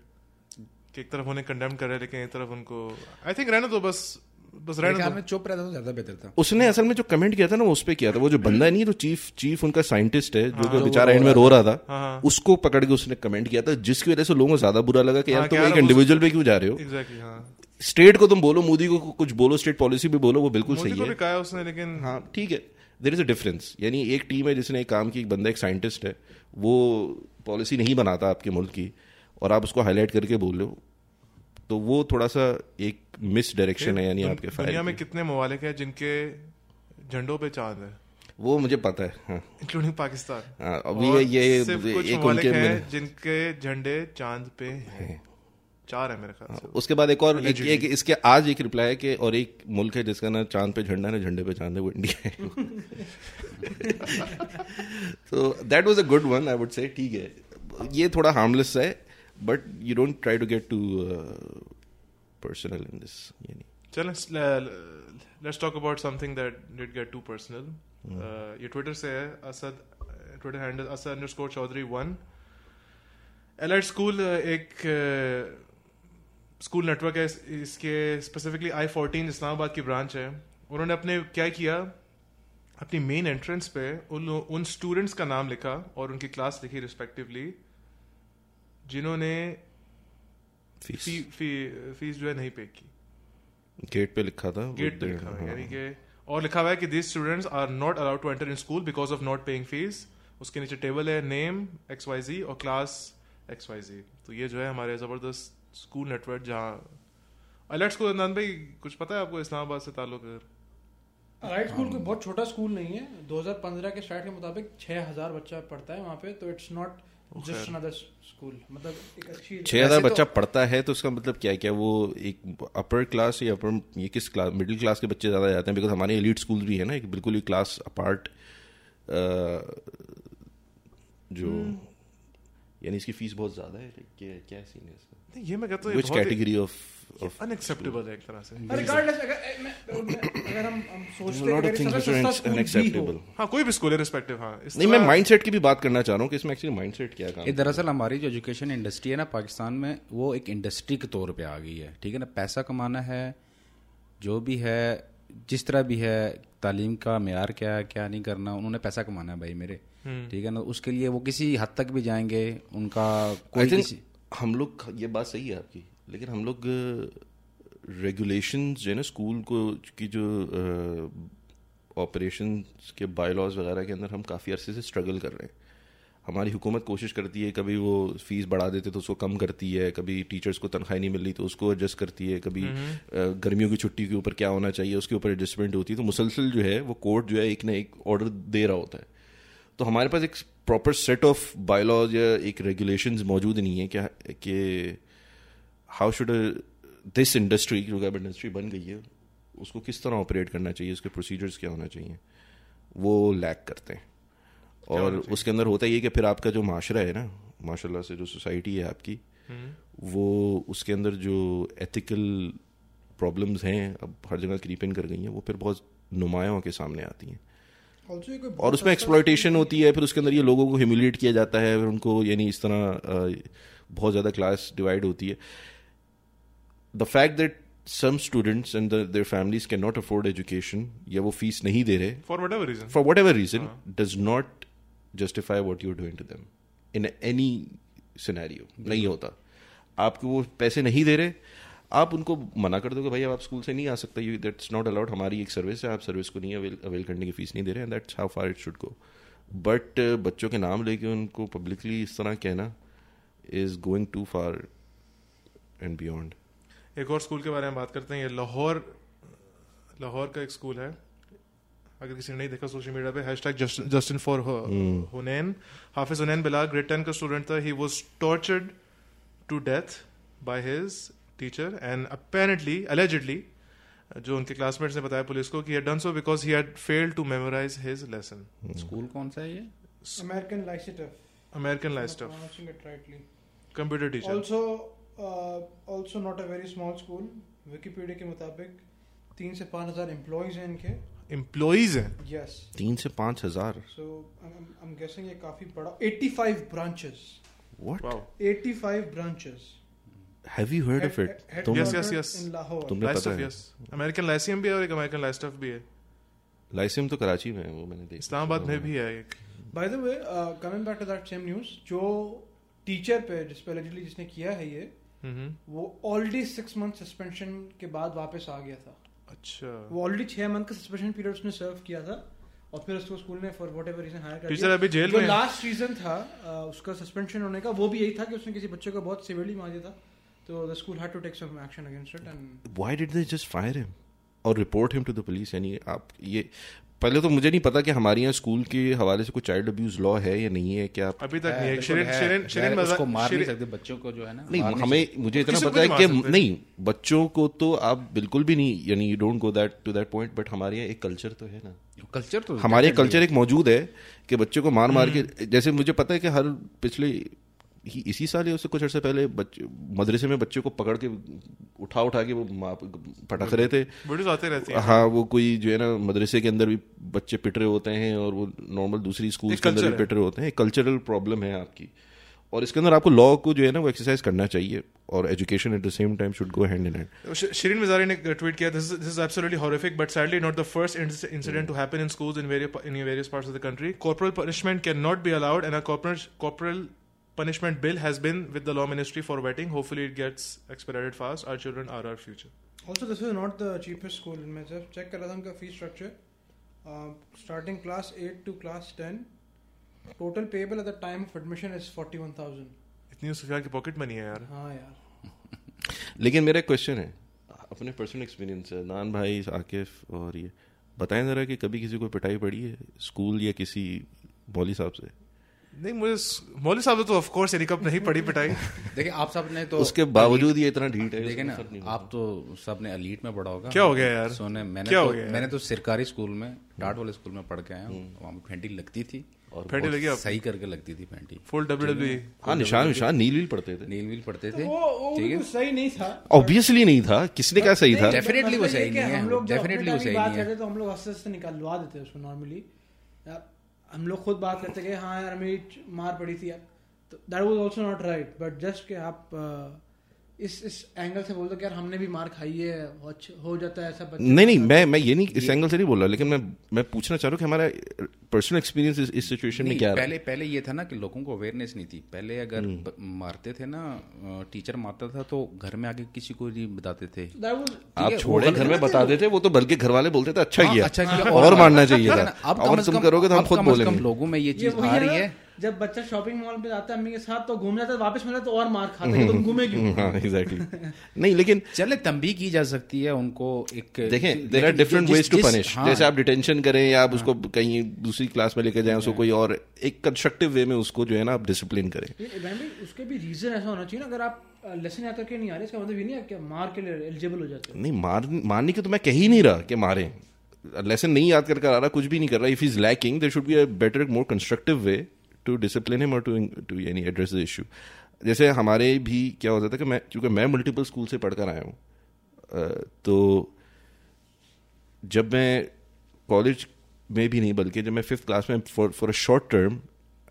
कि एक तरफ़ उन्हें कंडेम कर रहे हैं लेकिन एक तरफ़ उनको आई थिंक रहने दो बस बस रहने दो. में चुप रहता तो ज़्यादा बेहतर था. उसने असल में जो कमेंट किया था ना वो उस पे किया था. वो जो बंदा नहीं है, जो चीफ चीफ उनका साइंटिस्ट है जो हाँ। बेचारा एंड में रो रहा था हाँ। उसको पकड़ के उसने कमेंट किया था जिसकी वजह से लोगों को ज़्यादा बुरा लगा कि यार हाँ, तुम एक इंडिविजुअल पे क्यों जा रहे हो? हाँ. स्टेट को तुम बोलो मोदी को कुछ बोलो स्टेट पॉलिसी भी बोलो वो बिल्कुल सही है। है उसने लेकिन हाँ ठीक है। देर इज़ अ डिफरेंस यानी एक टीम है जिसने एक काम की एक बंदा एक साइंटिस्ट है वो पॉलिसी नहीं बनाता आपके मुल्क की और आप उसको हाईलाइट करके बोल रहे हो तो वो थोड़ा सा एक मिस डायरेक्शन है यानी आपके दुनिया में कितने ममालिक हैं जिनके झंडों पे चाँद है? वो मुझे पता है हाँ। इंक्लूडिंग पाकिस्तान हाँ, अभी ये ये एक उनके हैं जिनके झंडे चाँद पे हैं। चार है मेरे ख्याल से उसके बाद एक और एक, एक इसके आज एक रिप्लाई है कि और एक मुल्क है जिसका ना चाँद पे झंडा है ना झंडे पे चाँद है वो इंडिया है। तो that was a good one I would say ठीक है। ये थोड़ा हार्मलेस है but you don't try to get too personal in this यानी। चलें let's talk about something that did get too personal ये ट्विटर से है Asad Twitter handle Asad underscore Chaudhry one elite school एक स्कूल नेटवर्क है इसके specifically I fourteen Islamabad की branch है। उन्होंने अपने क्या किया? अपनी मेन एंट्रेंस पे उन उन स्टूडेंट्स का नाम लिखा और उनकी क्लास लिखी रिस्पेक्टिवली जिन्होंने फ़ीस फ़ी, फ़ी, फ़ीस जो है नहीं पे की। गेट पे लिखा था गेट पे लिखा है यानी कि और लिखा हुआ है कि this students are not allowed to enter in school because of not paying fees उसके नीचे टेबल है नेम एक्स वाई जी और क्लास एक्स वाई जी तो ये जो है हमारे ज़बरदस्त स्कूल नेटवर्क जहाँ अलर्ट स्कूल अदनान भाई कुछ पता है आपको इस्लामाबाद से ताल्लुक है राइट स्कूल कोई बहुत छोटा स्कूल नहीं है। 2015 के स्टार्ट के मुताबिक 6000 बच्चा पढ़ता है वहाँ पे तो it's not just another school मतलब एक अच्छी छह हज़ार वैसे तो- बच्चा पढ़ता है तो उसका मतलब क्या है? क्या वो एक अपर क्लास या अपर ये किस क्लास मिडिल क्लास के बच्चे ज़्यादा जाते हैं? बिकॉज़ हमारे एलिट स्कूल भी है ना एक बिल्कुल ही क्लास अपार्ट जो यानी इसकी फ़ीस बहुत ज़्यादा है क्या क्या सीन है इसका ये मैं कहता हूँ which category of of unacceptable है एक तरह से रिगार्डलेस अगर अगर हम हम सोचते भी unacceptable. हो, हाँ कोई भी स्कूल है रिस्पेक्टिव हाँ नहीं मैं माइंडसेट की भी बात करना चाह रहा हूँ कि इसमें एक्चुअली माइंडसेट क्या काम ये दरअसल हमारी जो एजुकेशन इंडस्ट्री है ना पाकिस्तान में वो एक इंडस्ट्री के तौर पे आ गई है ठीक है ना पैसा कमाना है जो भी है जिस तरह भी है तालीम का मैार क्या है क्या नहीं करना उन्होंने पैसा कमाना है भाई मेरे। ठीक है ना? उसके लिए वो किसी हद तक भी जाएँगे उनका कोई think, किसी हम लोग ये बात सही है आपकी लेकिन हम लोग रेगुलेशन जो है ना स्कूल को की जो ऑपरेशन के बायलॉज वगैरह के अंदर हम काफ़ी अरसे से स्ट्रगल कर रहे हैं। हमारी हुकूमत कोशिश करती है कभी वो फ़ीस बढ़ा देते तो उसको कम करती है कभी टीचर्स को तनख्वाह नहीं मिल रही तो उसको एडजस्ट करती है कभी गर्मियों की छुट्टी के ऊपर क्या होना चाहिए उसके ऊपर एडजस्टमेंट होती है तो मुसलसल जो है वो कोर्ट जो है एक ना एक ऑर्डर दे रहा होता है। तो हमारे पास एक प्रॉपर सेट ऑफ़ बायलॉज या एक रेगुलेशंस मौजूद नहीं है क्या कि हाउ शुड दिस इंडस्ट्री जो अब इंडस्ट्री बन गई है उसको किस तरह ऑपरेट करना चाहिए उसके प्रोसीजर्स क्या होना चाहिए वो लैक करते हैं। और उसके अंदर होता ये कि फिर आपका जो माशरा है ना माशाल्लाह से जो सोसाइटी है आपकी वो उसके अंदर जो एथिकल प्रॉब्लम्स हैं अब हर जगह क्रीप इन कर गई हैं वो फिर बहुत नुमाया होकर सामने आती हैं। और उसमें एक्सप्लॉयटेशन होती है फिर उसके अंदर ये लोगों को ह्यूमिलेट किया जाता है फिर उनको यानी इस तरह बहुत ज़्यादा क्लास डिवाइड होती है। The fact that some students and their families can not afford education या वो फ़ीस नहीं दे रहे for whatever reason for whatever reason does not justify what you're doing to them in any scenario नहीं होता। आपको वो पैसे नहीं दे रहे आप उनको मना कर दो कि भाई अब आप स्कूल से नहीं आ सकते यू दैट्स नॉट अलाउड हमारी एक सर्विस है आप सर्विस को नहीं अवेल अवेल करने की फ़ीस नहीं दे रहे that's how far it should go but बच्चों के नाम लेके उनको पब्लिकली इस तरह कहना is going too far and beyond एक और स्कूल के बारे में बात करते हैं ये लाहौर लाहौर का एक स्कूल है। अगर किसी ने नहीं देखा सोशल मीडिया पे hashtag justice for Hunain Hafiz Hunain Bilal grade ten का स्टूडेंट था. He was tortured to death by his teacher and apparently allegedly जो उनके क्लासमेट्स ने बताया पुलिस को कि had done so because he had failed to memorise his lesson school कौन सा है ये? American Lycetuff American Lycetuff computer teacher also also not a very small school Wikipedia के मुताबिक तीन से पाँच हज़ार एम्प्लॉयज़ हैं इनके. Employees हैं। यस तीन से पाँच हज़ार। सो आई एम गेसिंग ये काफ़ी बड़ा 85 branches what 85 branches have you heard of it Yes, yes, yes. तुमने पता है? yes. American Lyceum भी है और एक American life stuff भी है। लाइसिम तो कराची में है वो मैंने देखा। इस्लामाबाद में भी है एक। By the way coming back to that same news जो टीचर पे जिस पे allegedly जिसने किया है ये हम्म। वो ऑलरेडी सिक्स मंथ सस्पेंशन के बाद वापस आ गया था। अच्छा। वो ऑलरेडी छह मंथ का सस्पेंशन पीरियड उसने सर्व किया था और फिर उसको स्कूल ने for whatever reason hire कर टीचर अभी जेल जो में है। लास्ट रीजन था उसका सस्पेंशन होने का वो भी यही था कि उसने किसी बच्चे को बहुत सिवियरली मार दिया था। तो the school had to take some action against it and why did they just fire him और report him to the police यानी आप ये पहले तो मुझे नहीं पता कि हमारे यहाँ स्कूल के हवाले से कोई चाइल्ड अब्यूज लॉ है या नहीं है क्या अभी तक नहीं है। शिरीन है। शिरीन शिरीन है, उसको मार नहीं सकते बच्चों को जो है ना नहीं हमें मुझे इतना पता है कि नहीं बच्चों को तो आप बिल्कुल भी नहीं यानी you don't go that to that point but हमारे यहाँ एक कल्चर तो है ना। कल्चर तो हमारे कल्चर एक मौजूद है कि बच्चे को मार मार हम्म। के जैसे मुझे पता है कि हर पिछले इसी साल उससे कुछ अर्से पहले मदरसे में बच्चे को पकड़ के उठा उठा के वो पटक रहे थे। आते रहते हैं। हाँ वो कोई जो है ना मदरसे के अंदर भी बच्चे पिट रहे होते हैं और वो नॉर्मल दूसरी स्कूल के अंदर भी पिट रहे होते हैं। कल्चरल प्रॉब्लम है आपकी। और इसके अंदर आपको लॉ को जो है ना वो एक्सरसाइज करना चाहिए और education at the same time should go hand in hand Shireen Mazari ने ट्वीट किया this is absolutely horrific but sadly not the first incident to happen in schools in various parts of the country corporal punishment can not be allowed and a corporal punishment bill has been with the law ministry for vetting. Hopefully it gets expedited fast. Our children are our future. Also this is not the cheapest school मैं जब check कर रहा था उनका fees structure starting class eight to class ten total payable at the time of admission is forty one thousand इतनी सुफिया की pocket money है यार। हाँ यार। लेकिन मेरा क्वेश्चन है। अपने पर्सनल एक्सपीरियंस है। नान भाई आकिफ और ये। बताएँ जरा कि कभी किसी को पिटाई पड़ी है? स्कूल या किसी मौली साहब से? नहीं मुझे मौलवी साहब तो ऑफ़ कोर्स यानी कब नहीं पड़ी पिटाई। देखिए आप सबने तो उसके बावजूद ये इतना ढीठ है देखिए ना आप तो सबने अलीट में पढ़ा होगा। क्या हो गया यार? सोने मैंने क्या तो हो गया मैंने तो सरकारी स्कूल में टाट वाले स्कूल में पढ़ के आया हूँ। हम्म। वहाँ पे फेंटी लगती थी। और फेंटी लगी आप? सही करके लगती थी फेंटी फुल डब्ल्यू हाँ निशान निशान नील वील पढ़ते थे। नील वील पढ़ते थे। वो ठीक है। सही नहीं था। ऑब्वियसली नहीं था। किसने कहा सही था? नहीं, Definitely वो सही नहीं है, अपने वो सही नहीं है। तो हम लोग हँसते हँसते निकलवा देते उसको नॉर्मली हम लोग खुद बात करते हाँ यार मेरी मार पड़ी थी यार। तो that was also not right but just के आप अ, इस इस एंगल से बोल दो यार हमने भी मार खाई है हो हो जाता है ऐसा बच्चे। नहीं नहीं मैं मैं ये नहीं इस एंगल से नहीं बोल रहा लेकिन मैं मैं पूछना चाह रहा हूँ कि हमारा पर्सनल एक्सपीरियंस इस, इस सिचुएशन में क्या पहले पहले ये था ना कि लोगों को अवेयरनेस नहीं थी। पहले अगर हम्म। ब- मारते थे ना टीचर मारता था तो घर में आगे किसी को नहीं बताते थे। आप छोड़े घर में बता देते वो तो बल्कि घर वाले बोलते थे अच्छा हाँ, किया। अच्छा और और मानना चाहिए था। अब और तुम करोगे तो हम खुद बोलेंगे। लोगों में ये चीज़ आ रही है। जब बच्चा शॉपिंग मॉल पे जाता है अम्मी के साथ तो घूम जाता है वापस मिलता है तो और मार खाता है तुम घूमे क्यों? हाँ एग्जैक्टली नहीं लेकिन चले तंबी की जा सकती है उनको एक देखें there are different ways to punish हाँ, जैसे आप डिटेंशन करें या आप उसको कहीं दूसरी क्लास में लेकर जाएँ उसको कोई और एक कंस्ट्रक्टिव वे में उसको जो है ना आप डिसिप्लिन करें। उसके भी रीजन ऐसा होना चाहिए ना अगर आप लेसन याद करके नहीं आ रहे इसका मतलब ये नहीं है कि मार के लिए एलिजिबल हो जाते हो। नहीं मार मारने की तो मैं कह ही नहीं रहा कि मारें। लेसन नहीं याद कर कर आ रहा कुछ भी नहीं कर रहा। If is lacking there should be a better more constructive way to discipline him और टू टू यानी एड्रेस द इशू जैसे हमारे भी क्या होता था कि मैं, क्योंकि मैं मल्टीपल स्कूल से पढ़कर आया हूँ तो जब मैं कॉलेज में भी नहीं, बल्कि जब मैं फिफ्थ क्लास में for for a short term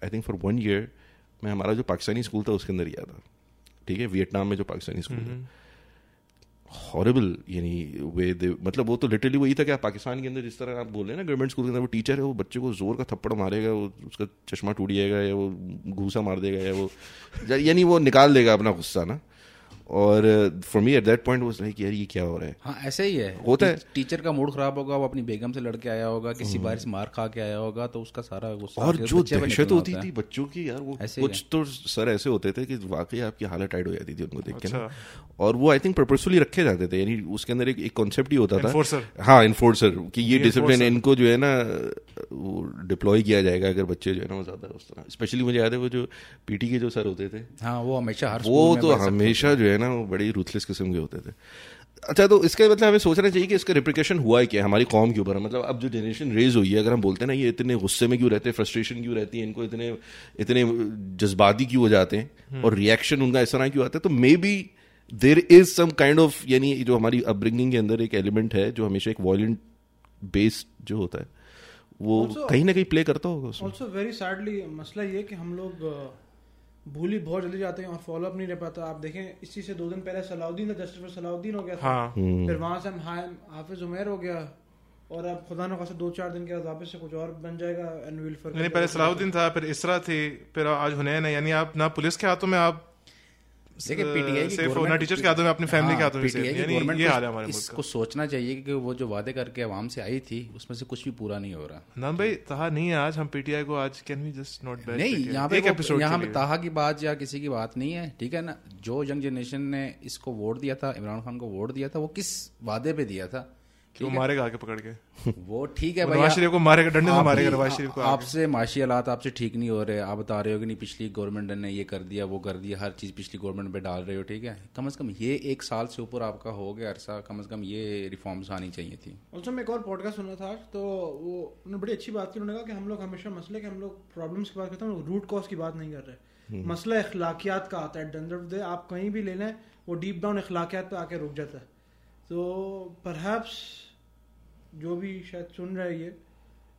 I think for one year मैं, हमारा जो पाकिस्तानी स्कूल था, उसके अंदर गया था। ठीक है? वियतनाम में जो पाकिस्तानी स्कूल था। हॉरेबल यानी वे दे मतलब वो तो लिटरली वही था कि आप पाकिस्तान के अंदर जिस तरह आप बोल रहे हैं ना गवर्नमेंट स्कूल के अंदर वो टीचर है, वो बच्चे को ज़ोर का थप्पड़ मारेगा, वो उसका चश्मा टूट जाएगा या वो घूसा मार देगा या वो यानी वो निकाल देगा अपना गुस्सा ना। और for me at that point was like यार ये क्या हो रहा है? हाँ ऐसे ही है। होता है। टीचर का मूड खराब होगा वो अपनी बेगम से लड़के आया होगा किसी बार से मार खा के आया होगा तो उसका सारा गुस्सा और जो दहशत होती थी बच्चों की यार वो कुछ तो सर ऐसे होते थे कि वाकई आपकी हालत टाइट हो जाती थी उनको देख के ना। अच्छा। और वो आई थिंक पर्पसफुली रखे जाते थे यानी उसके अंदर एक एक कॉन्सेप्ट ही होता था। हाँ इन्फोर्सर कि ये डिसिप्लिन इनको जो है ना वो डिप्लॉय किया जाएगा अगर बच्चे जो है ना वो ज़्यादा उस तरह। स्पेशली मुझे याद है वो जो पीटी के जो सर होते थे। हाँ वो हमेशा हर वो स्कूल में तो हमेशा जो है ना वो बड़ी रूथलेस किस्म के होते थे। अच्छा तो इसका मतलब हमें सोचना चाहिए कि इसका रिप्रिकेशन हुआ है क्या हमारी कौम के ऊपर? मतलब अब जो जनरेशन रेज हुई है अगर हम बोलते हैं ना ये इतने गुस्से में क्यों रहते हैं फ्रस्ट्रेशन क्यों रहती है इनको इतने इतने जज्बाती क्यों हो जाते हैं? और रिएक्शन उनका इस तरह क्यों आता है? तो maybe there is some kind of यानी जो हमारी अपब्रिंगिंग के अंदर एक एलिमेंट है जो हमेशा एक वॉयलेंट बेस्ड जो होता है वो Also- कहीं ना कहीं प्ले करता होगा उसमें। ऑल्सो वेरी सैडली मसला ये कि हम लोग भूल ही बहुत जल्दी जाते हैं और फॉलो अप नहीं रह पाता। आप देखें इसी से दो दिन पहले सलाउद्दीन था जस्टिस सलाउद्दीन हो गया था। हाँ। फिर वहाँ से हम हाफिज उमेर हो गया और अब खुदा ना खासा दो चार दिन के बाद वापस से कुछ और बन जाएगा एंड विल यानी पहले सलाउद्दीन था फिर इसरा थी फिर आज हुनैन है। यानी आप ना पुलिस के हाथों में आप देखिए पीटीआई की government- टीचर्स के हाथों में अपनी फैमिली हाँ, के हाथों में पीटीआई की गवर्नमेंट ये हाल है हमारे इसको सोचना चाहिए कि वो जो वादे करके आवाम से आई थी उसमें से कुछ भी पूरा नहीं हो रहा। नाम भाई तहा नहीं है आज हम पीटीआई को आज कैन वी जस्ट नॉट नहीं यहाँ पे यहाँ पे ताहा की बात या किसी की बात नहीं है ठीक है ना? जो यंग जनरेशन ने इसको वोट दिया था इमरान खान को वोट दिया था वो किस वादे पे दिया था? वो मारेगा आके पकड़ के? वो ठीक है वो भाई नवाज़ शरीफ को मारेगा डंडे से आप- मारेगा नवाज़ शरीफ को आपसे माशी हालात आपसे ठीक नहीं हो रहे। आप बता रहे हो कि नहीं पिछली गवर्नमेंट ने ये कर दिया वो कर दिया हर चीज़ पिछली गवर्नमेंट पे डाल रहे हो ठीक है? कम से कम ये एक साल से ऊपर आपका हो गया अरसा कम से कम ये रिफॉर्म्स आनी चाहिए थी। ऑल्सो मैं एक और पॉडकास्ट सुना था तो वो उन्होंने बड़ी अच्छी बात की। उन्होंने कहा कि हम लोग हमेशा मसले के हम लोग प्रॉब्लम्स की बात करते हैं रूट कॉज की बात नहीं कर रहे। मसला अखलाकियात का आता है। डंडर दे आप कहीं भी ले लें वो डीप डाउन अखलाकियात पे आके रुक जाता है। तो परहैप्स जो भी शायद सुन रहे हैं ये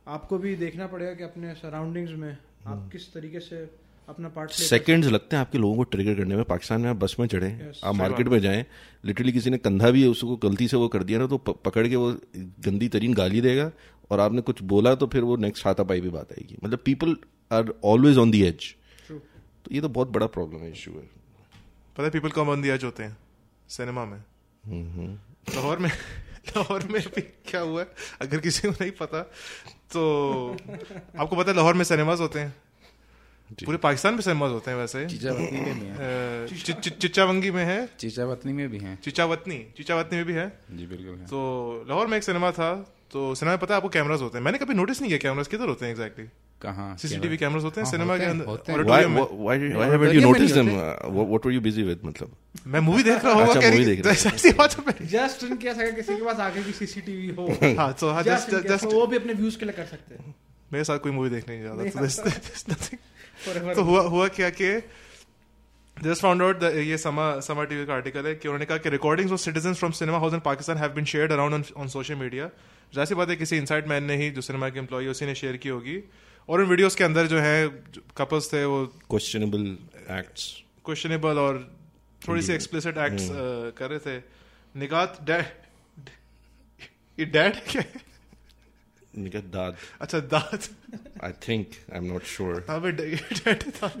आपको भी देखना पड़ेगा कि अपने सराउंडिंग्स में आप किस तरीके से अपना पार्ट सेकंड्स लगते हैं आपके लोगों को ट्रिगर करने में। पाकिस्तान में आप बस में चढ़े Yes. आप मार्केट में जाएँ लिटरली किसी ने कंधा भी उसको गलती से वो कर दिया ना तो पकड़ के वो गंदी तरीन गाली देगा और आपने कुछ बोला तो फिर वो नेक्स्ट हाथापाई भी बात आएगी। मतलब people are always on the edge तो ये तो बहुत बड़ा प्रॉब्लम है इशू है। पता है people come on the edge होते हैं सिनेमा में। लाहौर में लाहौर में भी क्या हुआ? है अगर किसी को नहीं पता तो आपको पता है लाहौर में सिनेमाज होते हैं। पूरे पाकिस्तान में सिनेमाज होते हैं वैसे। चिचावतनी में भी है। चिचावतनी चि- चि- चिच्चावंगी में है। चिचावतनी में भी है। चिचावतनी चिचावतनी में भी है। जी बिल्कुल है। तो लाहौर में एक सिनेमा था तो सिनेमा में पता है आपको कैमरास होते हैं। मैंने कभी नोटिस नहीं किया कैमरास किधर होते हैं एग्जैक्टली कहाँ? सीसीटीवी कैमरास होते हैं हाँ, सिनेमा के अंदर होते हैं। why auditorium में। why why haven't you Auditorium में noticed them? नहीं Uh, what what were you busy with मतलब? मैं मूवी देख रहा हूँ अच्छा, रही- movie देख रहे थे। ऐसी बात है जस्ट इन केस अगर किसी के पास आगे की सीसीटीवी हो। हाँ हाँ जस्ट जस्ट वो भी अपने व्यूज़ के लिए कर सकते हैं। मेरे साथ कोई मूवी देखने नहीं जाता नहीं तो there's nothing- तो हुआ हुआ क्या कि जस्ट फाउंड आउट ये समा समा टीवी का आर्टिकल है कि उन्होंने कहा कि recordings of citizen from cinema house in Pakistan have been shared around on social media जैसी बात है किसी इनसाइड मैन ने ही जो सिनेमा के एम्प्लॉय उसी ने शेयर की होगी। और उन वीडियोस के अंदर जो है कपल्स थे वो questionable acts. क्वेश्चनेबल और थोड़ी सी एक्सप्लिसिट एक्ट्स कर रहे थे। निकात डैड ये डैड क्या? है निकट दाद. अच्छा दाद। I think I'm not sure. हाँ मैं डैड था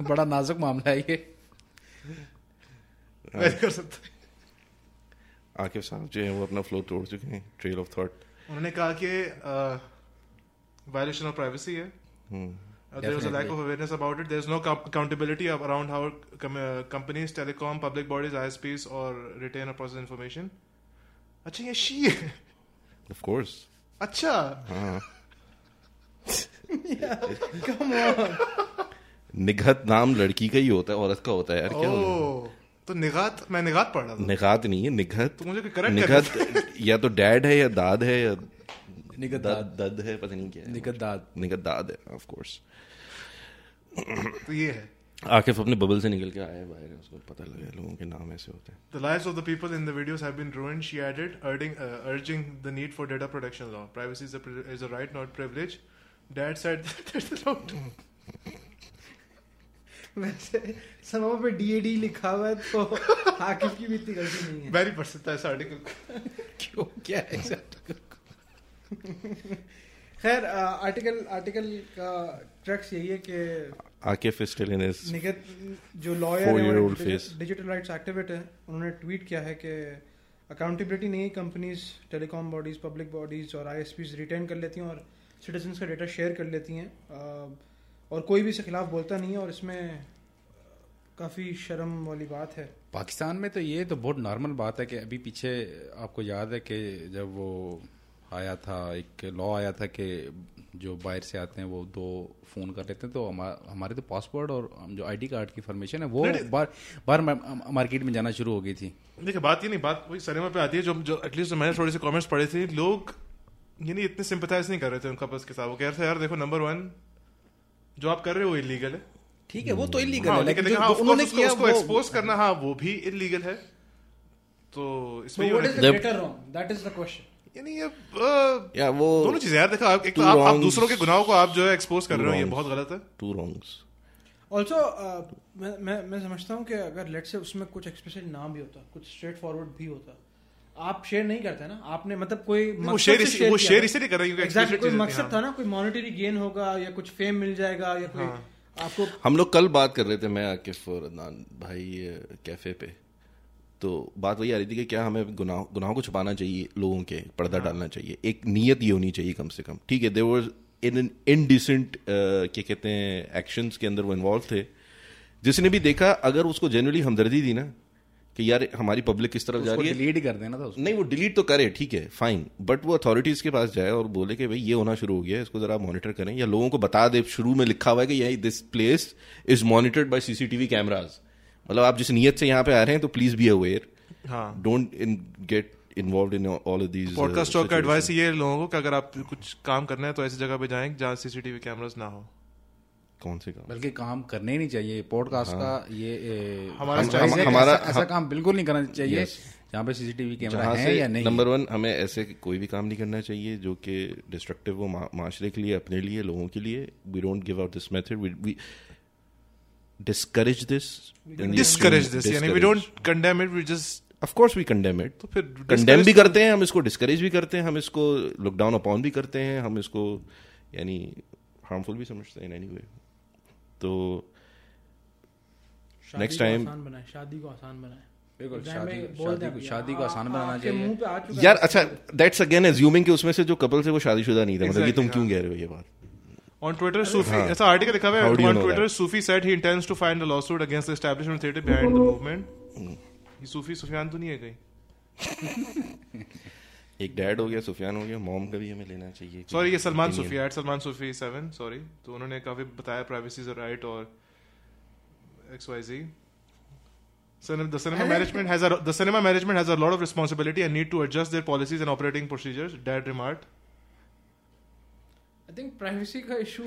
बड़ा नाजुक मामला है ये। हाँ। नहीं कर सकते आकिब साहब जो है वो अपना फ्लो तोड़ चुके हैं ट्रेल ऑफ़ थॉट उन्होंने कहा कि वायलेशन ऑफ़ प्राइवेसी है। There is a lack of awareness about it there is no accountability around how companies telecom public bodies ISPs और रिटेन और प्रोसेस इंफॉर्मेशन अच्छा ये शी ऑफ़ कोर्स अच्छा। हाँ। कम ऑन निघत नाम लड़की का ही होता है औरत का होता है यार क्या तो निगात मैं निगात पढ़ रहा था। निगात नहीं है निगत तो मुझे करेक्ट निगत या तो डैड है या दाद है या निगत दद है पता नहीं क्या निगत दाद। निगत दाद है ऑफ़ कोर्स तो ये है। आकिफ अपने बबल से निकल के आया बाहर उसको पता लगे लोगों के नाम ऐसे होते हैं। The lives of the people in the videos have been ruined she added urging urging the need for data protection law privacy is a right not privilege dad said that is not वैसे समा पे DAD लिखा हुआ है तो आकिफ की भी इतनी गलती नहीं है। मैं नहीं पढ़ सकता इस आर्टिकल को क्यों? क्या है इस article? खैर आर्टिकल आर्टिकल का ट्रक्स यही है कि Akif is still in his Niket जो lawyer Four-year-old digital rights activist है उन्होंने ट्वीट किया है कि अकाउंटेबिलिटी नहीं companies telecom bodies public bodies और आईएसपीज रिटेन कर लेती हैं और सिटीजन्स का डेटा शेयर कर लेती हैं। और कोई भी इसके खिलाफ बोलता नहीं है और इसमें काफ़ी शर्म वाली बात है। पाकिस्तान में तो ये तो बहुत नॉर्मल बात है कि अभी पीछे आपको याद है कि जब वो आया था एक लॉ आया था कि जो बाहर से आते हैं वो दो फ़ोन कर लेते हैं तो हमा- हमारे तो पासपोर्ट और हम जो आईडी कार्ड की फॉर्मेशन है वो बार बाहर मा- मार्केट में जाना शुरू हो गई थी। देखिए बात ये नहीं बात वही सिनेमा पे आती है जो जो एटलीस्ट मैंने थोड़े से कमेंट्स पढ़े थे लोग ये नहीं इतने सिंपथाइज नहीं कर रहे थे उनका बस के साथ वो कह रहे थे यार देखो नंबर वन जो आप कर रहे हो इलीगल है। ठीक है वो तो इलीगल हाँ, है लेकिन लेकिन हाँ, उन्होंने उसको, किया उसको एक्सपोज करना हाँ वो भी इलीगल है। तो इसमें ये व्हाट होना is the greater wrong that is the question यानी ये या वो दोनों चीज़ें यार देखो आप एक तो आप, आप दूसरों के गुनाहों को आप जो है एक्सपोज कर रहे हो ये बहुत गलत है। टू रॉन्ग्स ऑल्सो मैं मैं मैं समझता हूँ कि अगर लेट से उसमें कुछ एक्सप्रेशन नाम भी होता कुछ स्ट्रेट फॉरवर्ड भी होता आप शेयर नहीं करते ना आपने मतलब कोई वो मकसद शेयर इसी- वो शेयर। इसलिए कर रहे हैं क्योंकि Exactly, कोई मकसद हाँ। था ना कोई मॉनेटरी गेन होगा या कुछ फेम मिल जाएगा या कोई हाँ। आपको हम लोग कल बात कर रहे थे मैं आकिफ और अदनान भाई कैफ़े पे तो बात वही आ रही थी कि क्या हमें गुनाह गुनाहों को छुपाना चाहिए लोगों के पर्दा हाँ। डालना चाहिए एक नीयत ये होनी चाहिए कम से कम ठीक है there was in an indecent क्या कहते हैं एक्शंस के अंदर वो इन्वॉल्व थे जिसने भी देखा अगर उसको जनरली हमदर्दी दी ना कि यार हमारी पब्लिक किस तरफ़ जा रही है? डिलीट कर देना था उसको। नहीं वो डिलीट तो करे ठीक है फाइन बट वो अथॉरिटीज के पास जाए और बोले कि भाई ये होना शुरू हो गया है इसको जरा मॉनिटर करें या लोगों को बता दे शुरू में लिखा हुआ है कि यही this place is monitored by CCTV cameras मतलब आप जिस नीयत से यहाँ पे आ रहे हैं तो प्लीज़ बी अवेयर हाँ। Don't in get involved in all of these podcast का एडवाइस ये है लोगों को कि अगर आप कुछ काम करना है तो ऐसी जगह पे जाएँ जहाँ सीसीटीवी कैमरास ना हो। कौन से काम बल्कि काम करने ही नहीं चाहिए। पॉडकास्ट का ये ए, हमारा हम- हम- हमारा ऐसा- ऐसा काम बिल्कुल नहीं करना चाहिए. जहाँ पे सीसीटीवी कैमरा है या नहीं। नंबर वन हमें ऐसे कोई भी काम नहीं करना चाहिए जो कि डिस्ट्रक्टिव हो माशरे के लिए अपने लिए लोगों के लिए। We don't give out this method we discourage this discourage this यानी we don't condemn it we just of course we condemn it तो फिर कंडेम भी तो- करते हैं हम इसको डिस्करेज भी करते हैं हम इसको लुक डाउन अपॉन भी करते हैं हम इसको यानी हार्मफुल भी समझते हैं एनी वे तो आसान बनाए शादी को आसान बनाए बिल्कुल शादी शादी को शादी को आसान बनाना चाहिए मुँह पे आ चुका यार अच्छा दैट्स अगेन एज्यूमिंग कि उसमें से जो कपल से वो शादीशुदा नहीं था मतलब ये तुम क्यों हाँ। कह रहे हो ये बात On Twitter, Sufi, ऐसा आर्टिकल लिखा हुआ है on Twitter? Sufi said he intends to file a lawsuit against the establishment theater behind the movement. ये सूफी सुफियान तो नहीं है कहीं एक डैड हो गया सुफियान हो गया मॉम का भी हमें लेना चाहिए सॉरी ये Salman. Sufi at Salman Sufi seven sorry तो उन्होंने काफ़ी बताया प्राइवेसी इज़ राइट और X Y Z The cinema management has a the cinema management has a lot of responsibility and need to adjust their policies and operating procedures. Dad remarked. I think privacy का issue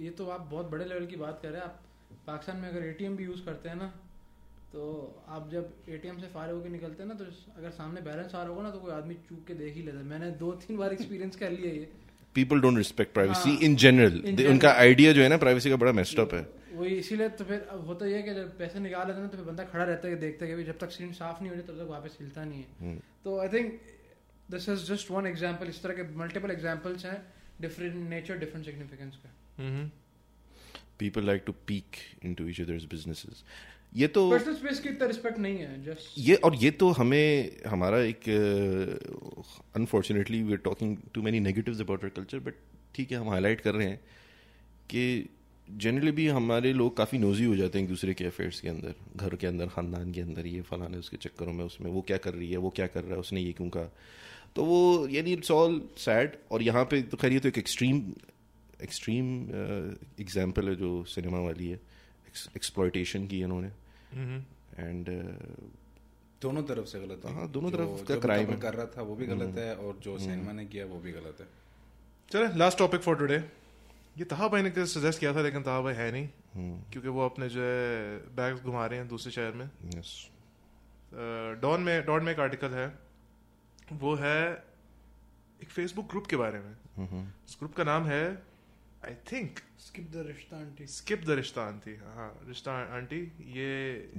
ये तो आप बहुत बड़े level की बात कर रहे हैं आप पाकिस्तान में अगर एटीएम भी यूज़ करते हैं ना तो आप जब एटीएम से फारे होकर निकलते हैं ना तो अगर सामने बैलेंस आ रहा होगा ना तो कोई आदमी चूक के देख ही लेता है। मैंने दो तीन बार एक्सपीरियंस कर लिया ये। पीपल डोंट रिस्पेक्ट प्राइवेसी हाँ, इन जनरल उनका आइडिया जो है ना प्राइवेसी का बड़ा मेस्ड अप है। वही इसीलिए तो फिर अब होता ये है कि जब पैसे निकाल लेते हैं ना तो फिर बंदा खड़ा रहता है कि देखता है कि जब तक स्क्रीन साफ़ नहीं हो जाए तब तक वापस हिलता नहीं है। तो I think this is just one example इस तरह के मल्टीपल एग्जाम्पल्स हैं डिफरेंट नेचर डिफरेंट सिग्निफिकेंस का। People like to peek into each others businesses ये तो पर्सनल स्पेस की इतना रिस्पेक्ट नहीं है जस्ट ये और ये तो हमें हमारा एक unfortunately we are talking too many negatives about our culture but ठीक है हम हाईलाइट कर रहे हैं कि जनरली भी हमारे लोग काफ़ी नोजी हो जाते हैं एक दूसरे के अफेयर्स के अंदर घर के अंदर ख़ानदान के अंदर ये फलाने उसके चक्करों में उसमें वो क्या कर रही है वो क्या कर रहा है उसने ये क्यों कहा? तो वो यानी इट्स ऑल सैड और यहाँ पे तो खैर ये तो एक एक्सट्रीम एक्सट्रीम एग्ज़ाम्पल है जो सिनेमा वाली है एक्सप्लॉयटेशन की इन्होंने। एंड दोनों तरफ़ से गलत है। हाँ, दोनों तरफ़ का है। कर रहा था वो भी गलत है और जो सिनेमा ने किया वो भी गलत है। चले लास्ट टॉपिक फॉर टुडे ये तहा भाई ने सजेस्ट किया था लेकिन तहा भाई है नहीं क्योंकि वो अपने जो है बैग्स घुमा रहे हैं दूसरे शहर में. डॉन में डॉन में एक आर्टिकल है। वो है एक फेसबुक ग्रुप के बारे में। इस ग्रुप का नाम है I think skip the rishta aunty skip the rishta aunty हाँ रिश्ता आंटी ये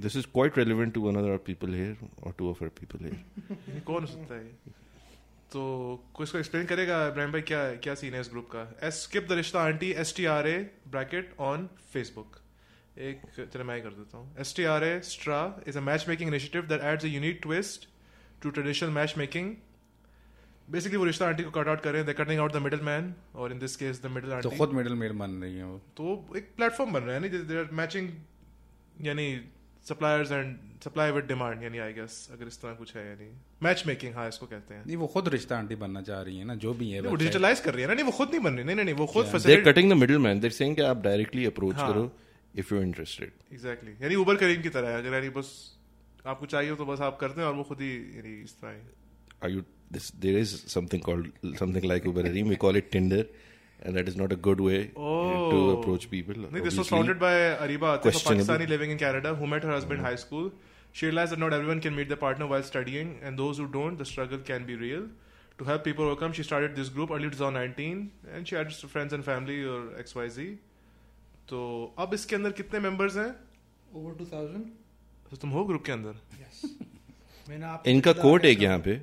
This is quite relevant to another people here or two of our people here. ये कौन हो सकता है? तो कोई इसको एक्सप्लेन करेगा इब्राहिम भाई क्या क्या सीन है इस ग्रुप का? S skip the rishta aunty S T R A bracket on Facebook एक चलो मैं कर देता हूँ. S T R A STRA is a matchmaking initiative that adds a unique twist to traditional matchmaking basically वो रिश्ता aunty को cut out कर रहे हैं. Cutting out the middle man और in this case the middle तो खुद middle mail मान रही है वो. तो एक प्लेटफॉर्म बन रहा है नहीं? दे आर मैचिंग यानी suppliers and supply with demand यानी आई गेस अगर इस तरह कुछ है यानी मैच मेकिंग हाँ इसको कहते हैं. नहीं वो खुद रिश्ता आंटी बनना चाह रही है ना जो भी है वो डिजिटलाइज कर रही है ना नहीं वो खुद नहीं बन रही. नहीं नहीं वो खुद they're facility cutting the middleman they're saying कि आप डायरेक्टली अप्रोच हाँ. करो if you're interested. एग्जैक्टली यानी उबर करीम की तरह है. अगर यानी बस आपको चाहिए तो बस आप करते हैं और वो खुद ही यानी इस तरह are you this there is something called something like Uber Eats. we call it Tinder and that is not a good way to Oh. approach people No, this was obviously. founded by Ariba Atif, a questionable. Pakistani living in Canada, who met her husband in high school. She realized that not everyone can meet their partner while studying, and those who don't, the struggle can be real. To help people overcome, she started this group early 2019, and she added friends and family or XYZ. तो अब इसके अंदर कितने members हैं over two thousand तो तुम हो group के अंदर मैंने आप इनका कोट एक यहाँ पे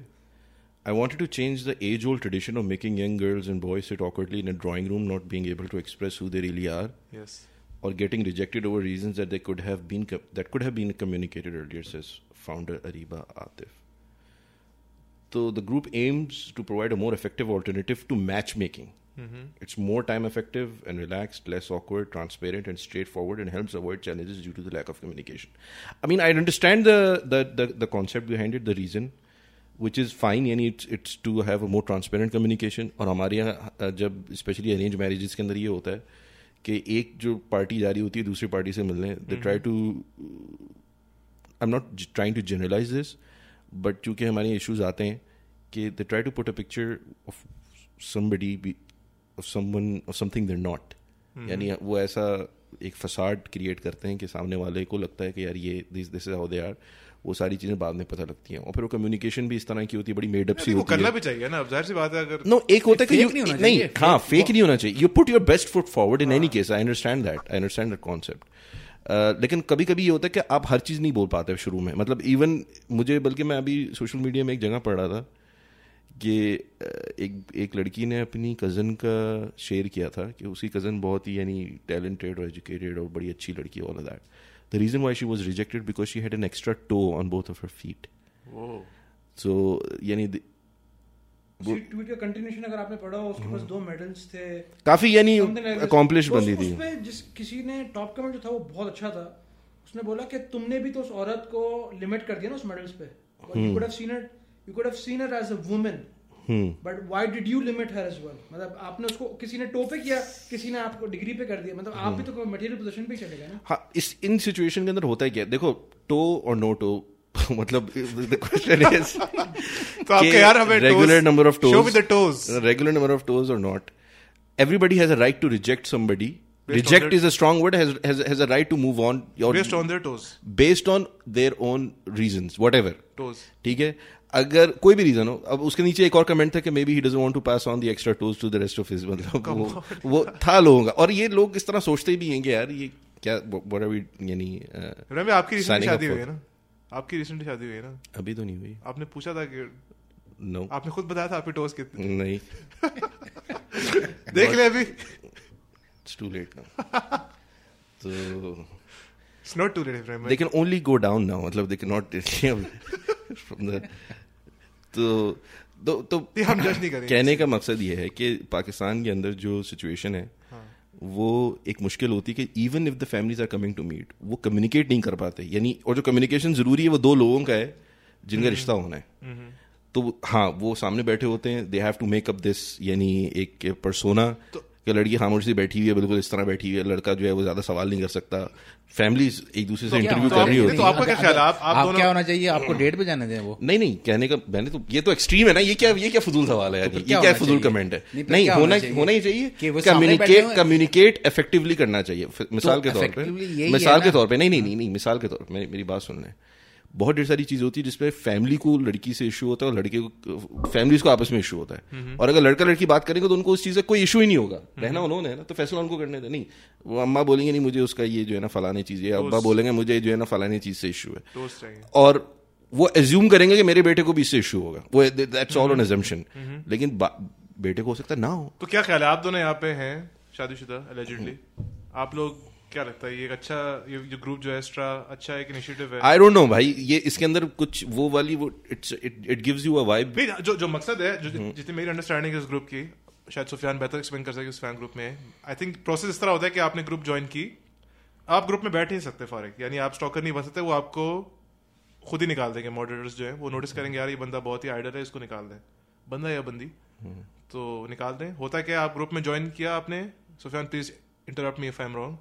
I wanted to change the age-old tradition of making young girls and boys sit awkwardly in a drawing room, not being able to express who they really are, yes or getting rejected over reasons that they could have been that could have been communicated earlier, says founder Ariba Atif. So the group aims to provide a more effective alternative to matchmaking. Mm-hmm. It's more time effective and relaxed, less awkward, transparent, and straightforward, and helps avoid challenges due to the lack of communication. I mean, I understand the the the, the concept behind it, the reason, which is fine यानी it's it's to have a more transparent communication. और हमारे यहाँ जब specially arrange marriages के अंदर ये होता है कि एक जो पार्टी जा रही होती है दूसरी पार्टी से मिलने they try to I am not trying to generalize this but चूँकि हमारे इशूज़ आते हैं कि they try to put a picture of somebody be of someone or something they're यानी वो ऐसा एक फसाड क्रिएट करते हैं कि सामने वाले को लगता है कि यार ये this this is how they are वो सारी चीज़ें बाद में पता लगती हैं। और फिर वो कम्युनिकेशन भी इस तरह की होती है बड़ी मेडअप सी होती करना है। भी चाहिए ना। अब ज़ाहिर सी बात है अगर नो एक होता है कि you- नहीं नहीं चाहिए, हाँ फेक नहीं होना चाहिए। You put your best foot forward in any case I understand that I understand that concept लेकिन कभी कभी ये होता है कि आप हर चीज़ नहीं बोल पाते शुरू में। मतलब इवन मुझे बल्कि मैं अभी सोशल मीडिया में एक जगह पढ़ रहा था कि एक एक लड़की ने अपनी कज़न का शेयर किया था कि उसकी कज़न बहुत ही यानी टैलेंटेड और एजुकेटेड और बड़ी अच्छी लड़की all that the reason why she was rejected because she had an extra toe on both of her feet वो सो यानी द- ट्वीट का कंटिन्यूशन अगर आपने पढ़ा हो उसके पास दो मेडल्स थे। काफ़ी यानी. अकॉम्प्लिश तो बंदी थी। उसमें जिस किसी ने टॉप कमेंट जो था वो बहुत अच्छा था। उसने बोला कि तुमने भी तो उस औरत को लिमिट कर दिया ना उस मेडल्स पे। You could have seen it you could have seen it as a woman. But why did you limit her as well मतलब आपने उसको किसी ने टो पे किया किसी ने आपको डिग्री पे कर दिया मतलब आप भी तो मटेरियल पोजीशन पे चले गए ना। हाँ इस इन सिचुएशन के अंदर होता है क्या? देखो टो और नो टो मतलब द क्वेश्चन इज़ तो आपके यार हमें regular number of show toes with the toes regular number of toes or not everybody has a right to reject somebody. Based on reject their- is a strong word has, has has a right to move on. Or based on their toes based on their own reasons whatever. Toes ठीक है? अगर कोई भी reason हो अब उसके नीचे एक और कमेंट था कि maybe he doesn't want to pass on the extra toes to the rest of his मतलब वो वो था लोगों का। और ये लोग इस तरह सोचते भी हैं कि यार ये क्या व्हाट आर वी यानी uh, रमे आपकी रिसेंटली शादी हुई है ना? आपकी रिसेंटली शादी हुई है ना? अभी तो नहीं हुई। आपने पूछा था कि नो no. आपने खुद बताया था आपकी टोज कितनी नहीं। देख ले अभी। इट्स टू लेट नाउ तो it's not too late friend they can only go down now मतलब they cannot from the तो तो तो हम जज नहीं करेंगे। कहने का मकसद ये है कि पाकिस्तान के अंदर जो सिचुएशन है हाँ। वो एक मुश्किल होती है कि even if the families are coming to meet वो कम्युनिकेट नहीं कर पाते यानी और जो कम्युनिकेशन ज़रूरी है वो दो लोगों का है जिनका हम्म। रिश्ता होना है तो हाँ वो सामने बैठे होते हैं they have to make up this यानी एक परसोना कि लड़की खामोश सी बैठी हुई है बिल्कुल इस तरह बैठी हुई है लड़का जो है वो ज़्यादा सवाल नहीं कर सकता। फैमिली एक दूसरे से इंटरव्यू कर रही चाहिए? होती तो आपका क्या ख्याल है? आप- आप आप क्या होना चाहिए? आपको डेट पे जाने दें वो? नहीं नहीं कहने का मैंने तो ये तो एक्सट्रीम है ना ये क्या ये क्या फजूल सवाल है ये क्या क्या फजूल कमेंट है? नहीं, होना होना ही चाहिए। कम्युनिकेट कम्युनिकेट इफेक्टिवली करना चाहिए। मिसाल के तौर effectively पे यही है मिसाल के तौर पर नहीं नहीं नहीं नहीं मिसाल के तौर पर मेरी- मेरी बात सुन लें। बहुत ढेर सारी चीज़ होती है जिसपे फैमिली को लड़की से इशू होता है और लड़के को फैमिलीज़ को आपस में इशू होता है। और अगर लड़का लड़की बात करेंगे तो उनको उस चीज़ से कोई इशू ही नहीं होगा। रहना उन्होंने ना? तो फैसला उनको करने दे। नहीं वो अम्मा बोलेंगे नहीं मुझे उसका ये जो है ना फलानी चीज़ है अब्बा बोलेंगे मुझे जो है ना फलानी चीज़ से इशू है। और वो एज्यूम करेंगे कि मेरे बेटे को भी इससे इशू होगा। वो दैट्स ऑल ऑन एजम्पशन लेकिन बेटे को हो सकता है ना हो। तो क्या ख्याल है? आप दोनों यहाँ पे हैं शादीशुदा एलिजिडली आप लोग क्या लगता है ये अच्छा ये जो ग्रुप जो है एक्स्ट्रा अच्छा एक इनिशिएटिव है? आई डोंट नो भाई ये इसके अंदर कुछ वो वाली वो it's it it gives you a vibe जो जो मकसद है जो हम्म। जितनी मेरी अंडरस्टैंडिंग है इस ग्रुप की शायद सुफियान बेहतर एक्सप्लेन कर सके उस फ़ैन ग्रुप में। आई थिंक प्रोसेस इस तरह होता है कि आपने ग्रुप ज्वाइन की आप ग्रुप में बैठ ही नहीं सकते फारिक यानी आप स्टॉकर नहीं बन सकते वो आपको खुद ही निकाल देंगे मॉडरेटर्स जो है वो नोटिस करेंगे यार ये बंदा बहुत ही आइडल है इसको निकाल दें। बंदा या बंदी? हम्म। तो निकाल दें। होता क्या आप ग्रुप में ज्वाइन किया आपने? Sufiyan please interrupt me if I am wrong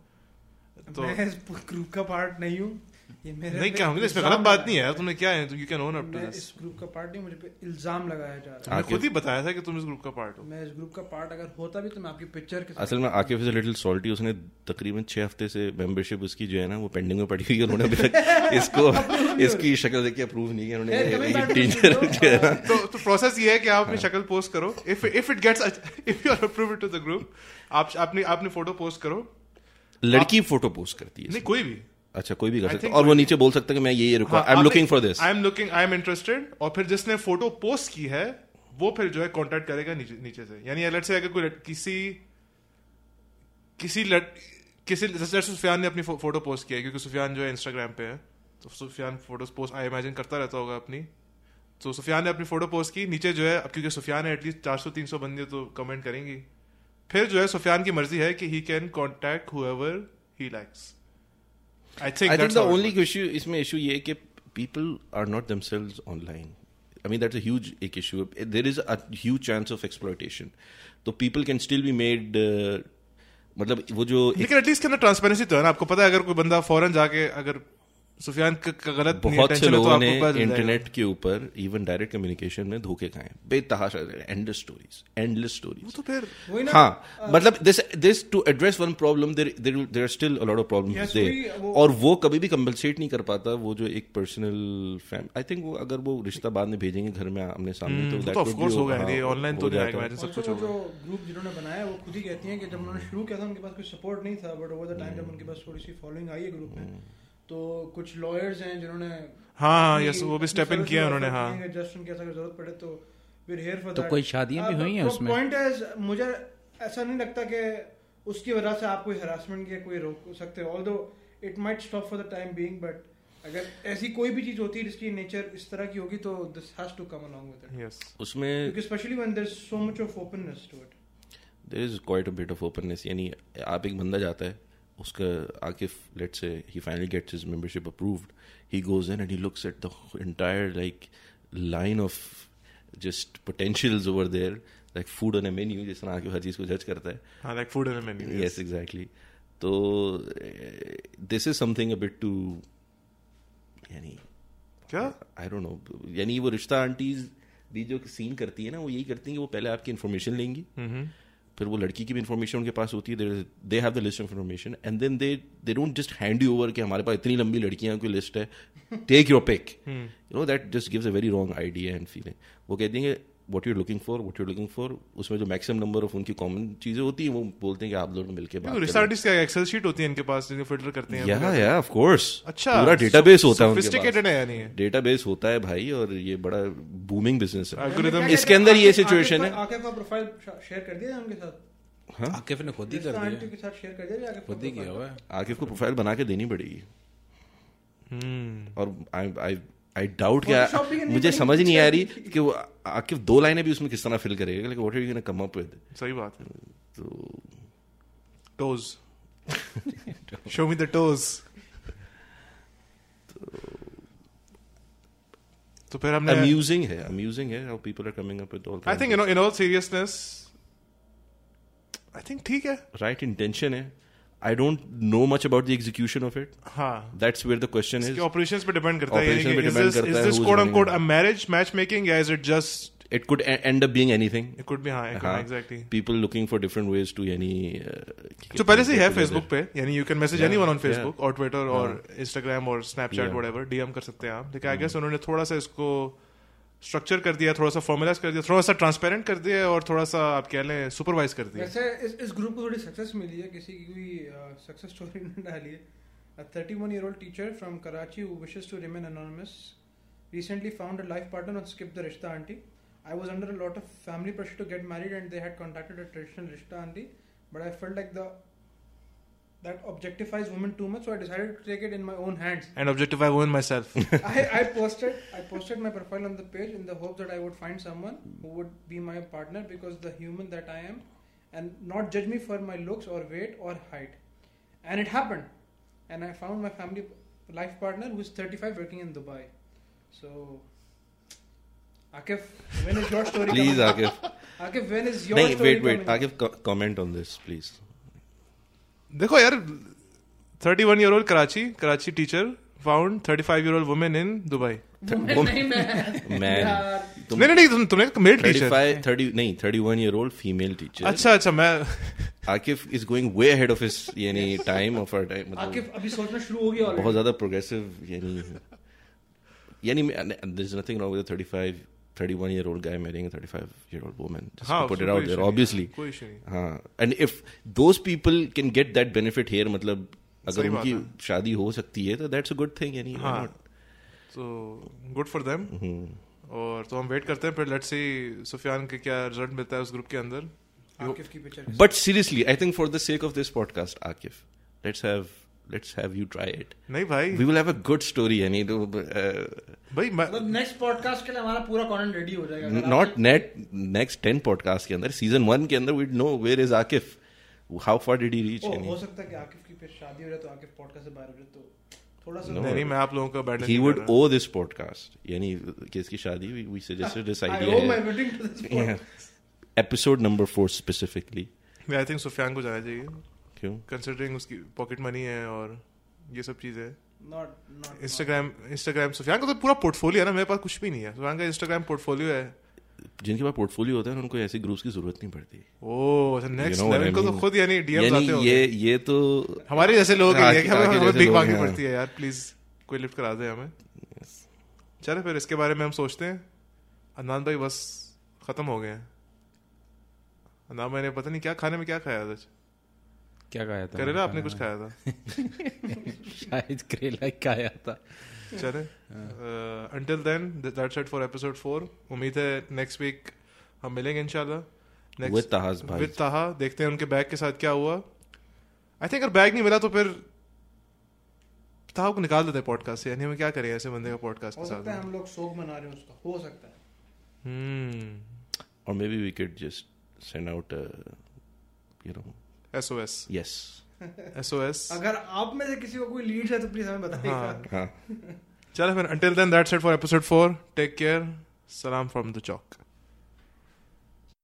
तो मैं इस ग्रुप का पार्ट नहीं हूँ। ये मेरे नहीं क्या होंगे? इसमें गलत बात नहीं है यार तुमने क्या है? You can own up to this इस ग्रुप का पार्ट नहीं मुझे पे इल्ज़ाम लगाया जा रहा तुमने खुद ही बताया था कि तुम इस ग्रुप का पार्ट हो। मैं इस ग्रुप का पार्ट अगर होता भी तो मैं आपकी पिक्चर के असल में आकिफ इज़ लिटिल सॉल्टी उसने तकरीबन छह हफ़्ते से मेंबरशिप उसकी जो है ना वो पेंडिंग में पड़ी हुई है उन्होंने अभी तक इसको इसकी शक्ल देख के अप्रूव नहीं किया उन्होंने टीचर जो है ना तो तो प्रोसेस ये है कि आप अपनी हाँ। शक्ल पोस्ट करो। If if it gets if you are approved to the group आप आपने आपने फ़ोटो पोस्ट करो। लड़की फ़ोटो पोस्ट करती है नहीं कोई भी। अच्छा कोई भी कर सकता और वो नीचे बोल सकता है कि मैं ये ये रुका I am looking for this I am looking I am interested और फिर जिसने फ़ोटो पोस्ट की है वो फिर जो है कांटेक्ट करेगा नीचे नीचे से। यानी लेट्स से अगर कोई किसी किसी लड़ किसी जैसे सुफियान ने अपनी फो, फ़ोटो पोस्ट किया क्योंकि सुफियान जो है इंस्टाग्राम पे है तो Sufiyan photos post I imagine करता रहता होगा अपनी। तो सुफियान ने अपनी फ़ोटो पोस्ट की नीचे जो है अब क्योंकि सुफियान है एटलीस्ट चार सौ तीन सौ बंदे तो कमेंट करेंगी। फिर जो है सुफियान की मर्ज़ी है कि he can contact whoever he likes I think I think the only issue इसमें इशू ये है कि people are not themselves online I mean that's a huge एक issue there is a huge chance of exploitation तो people can still be made मतलब वो जो लेकिन एटलीस्ट के अंदर ट्रांसपेरेंसी तो है ना आपको पता है अगर कोई बंदा फ़ौरन जाके अगर सुफियान का गलत बहुत से तो लोगों ने। इंटरनेट के ऊपर इवन डायरेक्ट कम्युनिकेशन में धोखे खाए बेतहाशा एंडलेस स्टोरीज एंडलेस स्टोरीज तो फिर वही ना। हाँ मतलब this this to address one problem there there are still a lot of problems there और वो कभी भी कंपनसेट नहीं कर पाता वो जो एक पर्सनल फैम आई थिंक वो अगर वो रिश्ता बाद में भेजेंगे घर में आमने सामने तो that तो ऑफ़ कोर्स होगा हाँ, ये ऑनलाइन तो नहीं आएगा सब कुछ होगा। जो ग्रुप जिन्होंने बनाया वो खुद ही कहती हैं कि जब उन्होंने शुरू किया था उनके पास कोई सपोर्ट नहीं था बट ओवर द टाइम जब उनके पास थोड़ी सी फॉलोइंग आई है ग्रुप में तो कुछ लॉयर्स हैं जिन्होंने हाँ हाँ यस वो भी स्टेप इन किया उन्होंने हाँ। जस्ट उनके अगर ज़रूरत पड़े तो we're here for तो कोई शादियाँ भी हुई हैं तो उसमें? point is, मुझे ऐसा नहीं लगता कि उसकी वजह से आप कोई हरासमेंट या कोई रोक सकते हो although it might stop for the time being but अगर ऐसी कोई भी चीज़ होती है जिसकी नेचर इस तरह की होगी तो this has to come along with it yes उसमें क्योंकि specially when there is so much of openness to it there is quite a bit of openness यानी आप एक बंदा जाता है उसका आकिफ लेट से ही finally gets his membership approved he goes in and he looks at the entire like line of just potentials over there like food on a menu जिस तरह आकिफ हर चीज़ को जज करता है। हाँ like food in menu yes. Exactly. तो this is something a bit to यानी क्या? आई डोंट नो यानी वो रिश्ता आंटीज भी जो सीन करती है ना वो यही करती हैं कि वो पहले आपकी इन्फॉर्मेशन लेंगी। फिर वो लड़की की भी इन्फॉर्मेशन उनके पास होती है they have the list of information and then they they don't just hand you over कि हमारे पास इतनी लंबी लड़कियाँ की लिस्ट है take your pick you know that just gives a very wrong idea and feeling वो कहती हैं what you're looking for what you're looking for उसमें जो मैक्सिमम नंबर ऑफ़ उनकी कॉमन चीज़ें होती हैं वो बोलते हैं कि आप लोग मिलकर बात आर्टिस्ट क्या एक्सेल शीट होती है इनके पास जिनको फ़िल्टर करते हैं या या ऑफ़ कोर्स अच्छा पूरा डेटाबेस होता है उनके पास। है यानी। डेटाबेस होता है भाई और ये बड़ा बूमिंग बिज़नेस है। इसके अंदर ये situation है। आके का प्रोफ़ाइल शेयर कर दिया उनके साथ? आकिफ ने खुद ही कर दिया। के साथ शेयर कर दिया आके खुद ही किया हुआ है। आकिफ को प्रोफ़ाइल बना के देनी पड़ेगी। हम्म। और आई आई आई डाउट क्या मुझे समझ नहीं आ रही कि वो आकिफ दो लाइनें भी उसमें किस तरह फिल करेगा लेकिन what are you gonna come up with सही बात है। तो toes show me the toes तो फिर हमने अम्यूजिंग है अम्यूजिंग है how people are coming up with all I think you know in all seriousness I think ठीक है। राइट इंटेंशन है। I don't know much about the execution of it हाँ। That's where the question is operations पे depend करता है Operations पे this करता है this code uncode it. A marriage match making या is it just it could e- end up being anything. It could be हाँ हाँ, exactly people looking for different ways to यानी जो पहले से ही फेसबुक पे यानी you can message Yeah, anyone on yeah. Facebook और ट्विटर और इंस्टाग्राम और स्नैपचैट Yeah. व्हाटएवर डीएम कर सकते हैं आप। लेकिन आई गेस उन्होंने थोड़ा सा इसको स्ट्रक्चर कर दिया, थोड़ा सा फॉर्मलाइज कर दिया, थोड़ा सा ट्रांसपेरेंट कर दिया और थोड़ा सा आप कह लें सुपरवाइज कर दिया। वैसे इस इस ग्रुप को थोड़ी सक्सेस मिली है, किसी की भी सक्सेस स्टोरी नहीं डाली है a 31 year old teacher from Karachi who wishes to remain anonymous recently found a life partner and skip the rishta aunty I was under a lot of family pressure to get married and they had contacted a traditional rishta aunty but I felt like the that objectifies women too much, so I decided to take it in my own hands. And objectify women myself. I, I posted I posted my profile on the page in the hope that I would find someone who would be my partner because the human that I am and not judge me for my looks or weight or height. And it happened. And I found my family life partner who is 35 working in Dubai. So Akif, when is your story Please, coming? Akif. Akif, when is your नहीं story wait wait coming? Akif co- comment on this please देखो यार thirty one year old Karachi Karachi teacher found thirty five year old women in Dubai नहीं नहीं thirty one year old female teacher अच्छा अच्छा मैं Akif is going way head of his बहुत ज़्यादा progressive यानी thirty five 31 year old guy marrying a 35 year old woman just हाँ to put उसमें it out कोई there issue नहीं, obviously कोई issue नहीं हाँ and if those people can get that benefit here मतलब अगर सही बात उनकी है। शादी हो सकती है तो that's a good thing यानी why हाँ not? तो गुड फॉर देम और तो हम वेट करते हैं फिर लेट्स सी सुफियान के क्या रिजल्ट मिलता है उस ग्रुप के अंदर आकिफ की picture But seriously, I think for the sake of this podcast, Akif, let's have let's have you try it. नहीं भाई We will have a good story. यानी तो uh, भाई मतलब नेक्स्ट पॉडकास्ट के लिए हमारा पूरा कंटेंट रेडी हो जाएगा not net next 10 podcast के अंदर season 1 के अंदर we'd know where is Akif. How far did he reach? ओ, हो सकता है कि आकिफ की फिर शादी हो जाए तो आकिफ पॉडकास्ट से बाहर हो जाए तो थोड़ा सा नहीं नहीं मैं आप लोगों का बैठने he would owe this podcast. यानी कि इसकी शादी we, we suggested this I idea. owe my wedding to this Yeah. Episode number 4 specifically. I think Sufiyan को जाना चाहिए क्यों? कंसिडरिंग उसकी पॉकेट मनी है और ये सब चीज़ें not इंस्टाग्राम इंस्टाग्राम सुफियान का तो पूरा पोर्टफोलियो है ना मेरे पास कुछ भी नहीं है। सुफियान का इंस्टाग्राम पोर्टफोलियो है। जिनके पास पोर्टफोलियो होता है उनको ऐसे ग्रुप्स की ज़रूरत नहीं पड़ती। ओ अच्छा नेक्स्ट लेवल को तो खुद यानी डीएम यानी आते ये होंगे। ये तो हमारे जैसे लोग हैं कि हमें हमें लोग मांगनी पड़ती है यार प्लीज़ कोई लिफ्ट करा दे हमें। चलो फिर इसके बारे में हम सोचते हैं। अदनान भाई बस खत्म हो गए हैं। अदनान भाई ने पता नहीं क्या खाने में क्या खाया आज? क्या खाया था? करेला आपने कुछ खाया था? शायद करेला ही खाया था। चले until then that's it for episode four उम्मीद है नेक्स्ट वीक हम मिलेंगे इंशाल्लाह। With Taha's भाई। विद ताहा देखते हैं उनके बैग के साथ क्या हुआ। आई थिंक अगर बैग नहीं मिला तो फिर ताहा को निकाल देते हैं पॉडकास्ट से यानी हमें क्या करें ऐसे बंदे का पॉडकास्ट हो के सकता है साथ हम लोग शोक मना रहे हैं उसका। हो सकता है। Hmm. Or maybe we could just send out a you know SOS yes SOS अगर आप में से किसी को कोई लीड है तो प्लीज़ हमें बताइएगा। हाँ हाँ। चलो फिर until then that's it for episode four take care सलाम फ्रॉम द चौक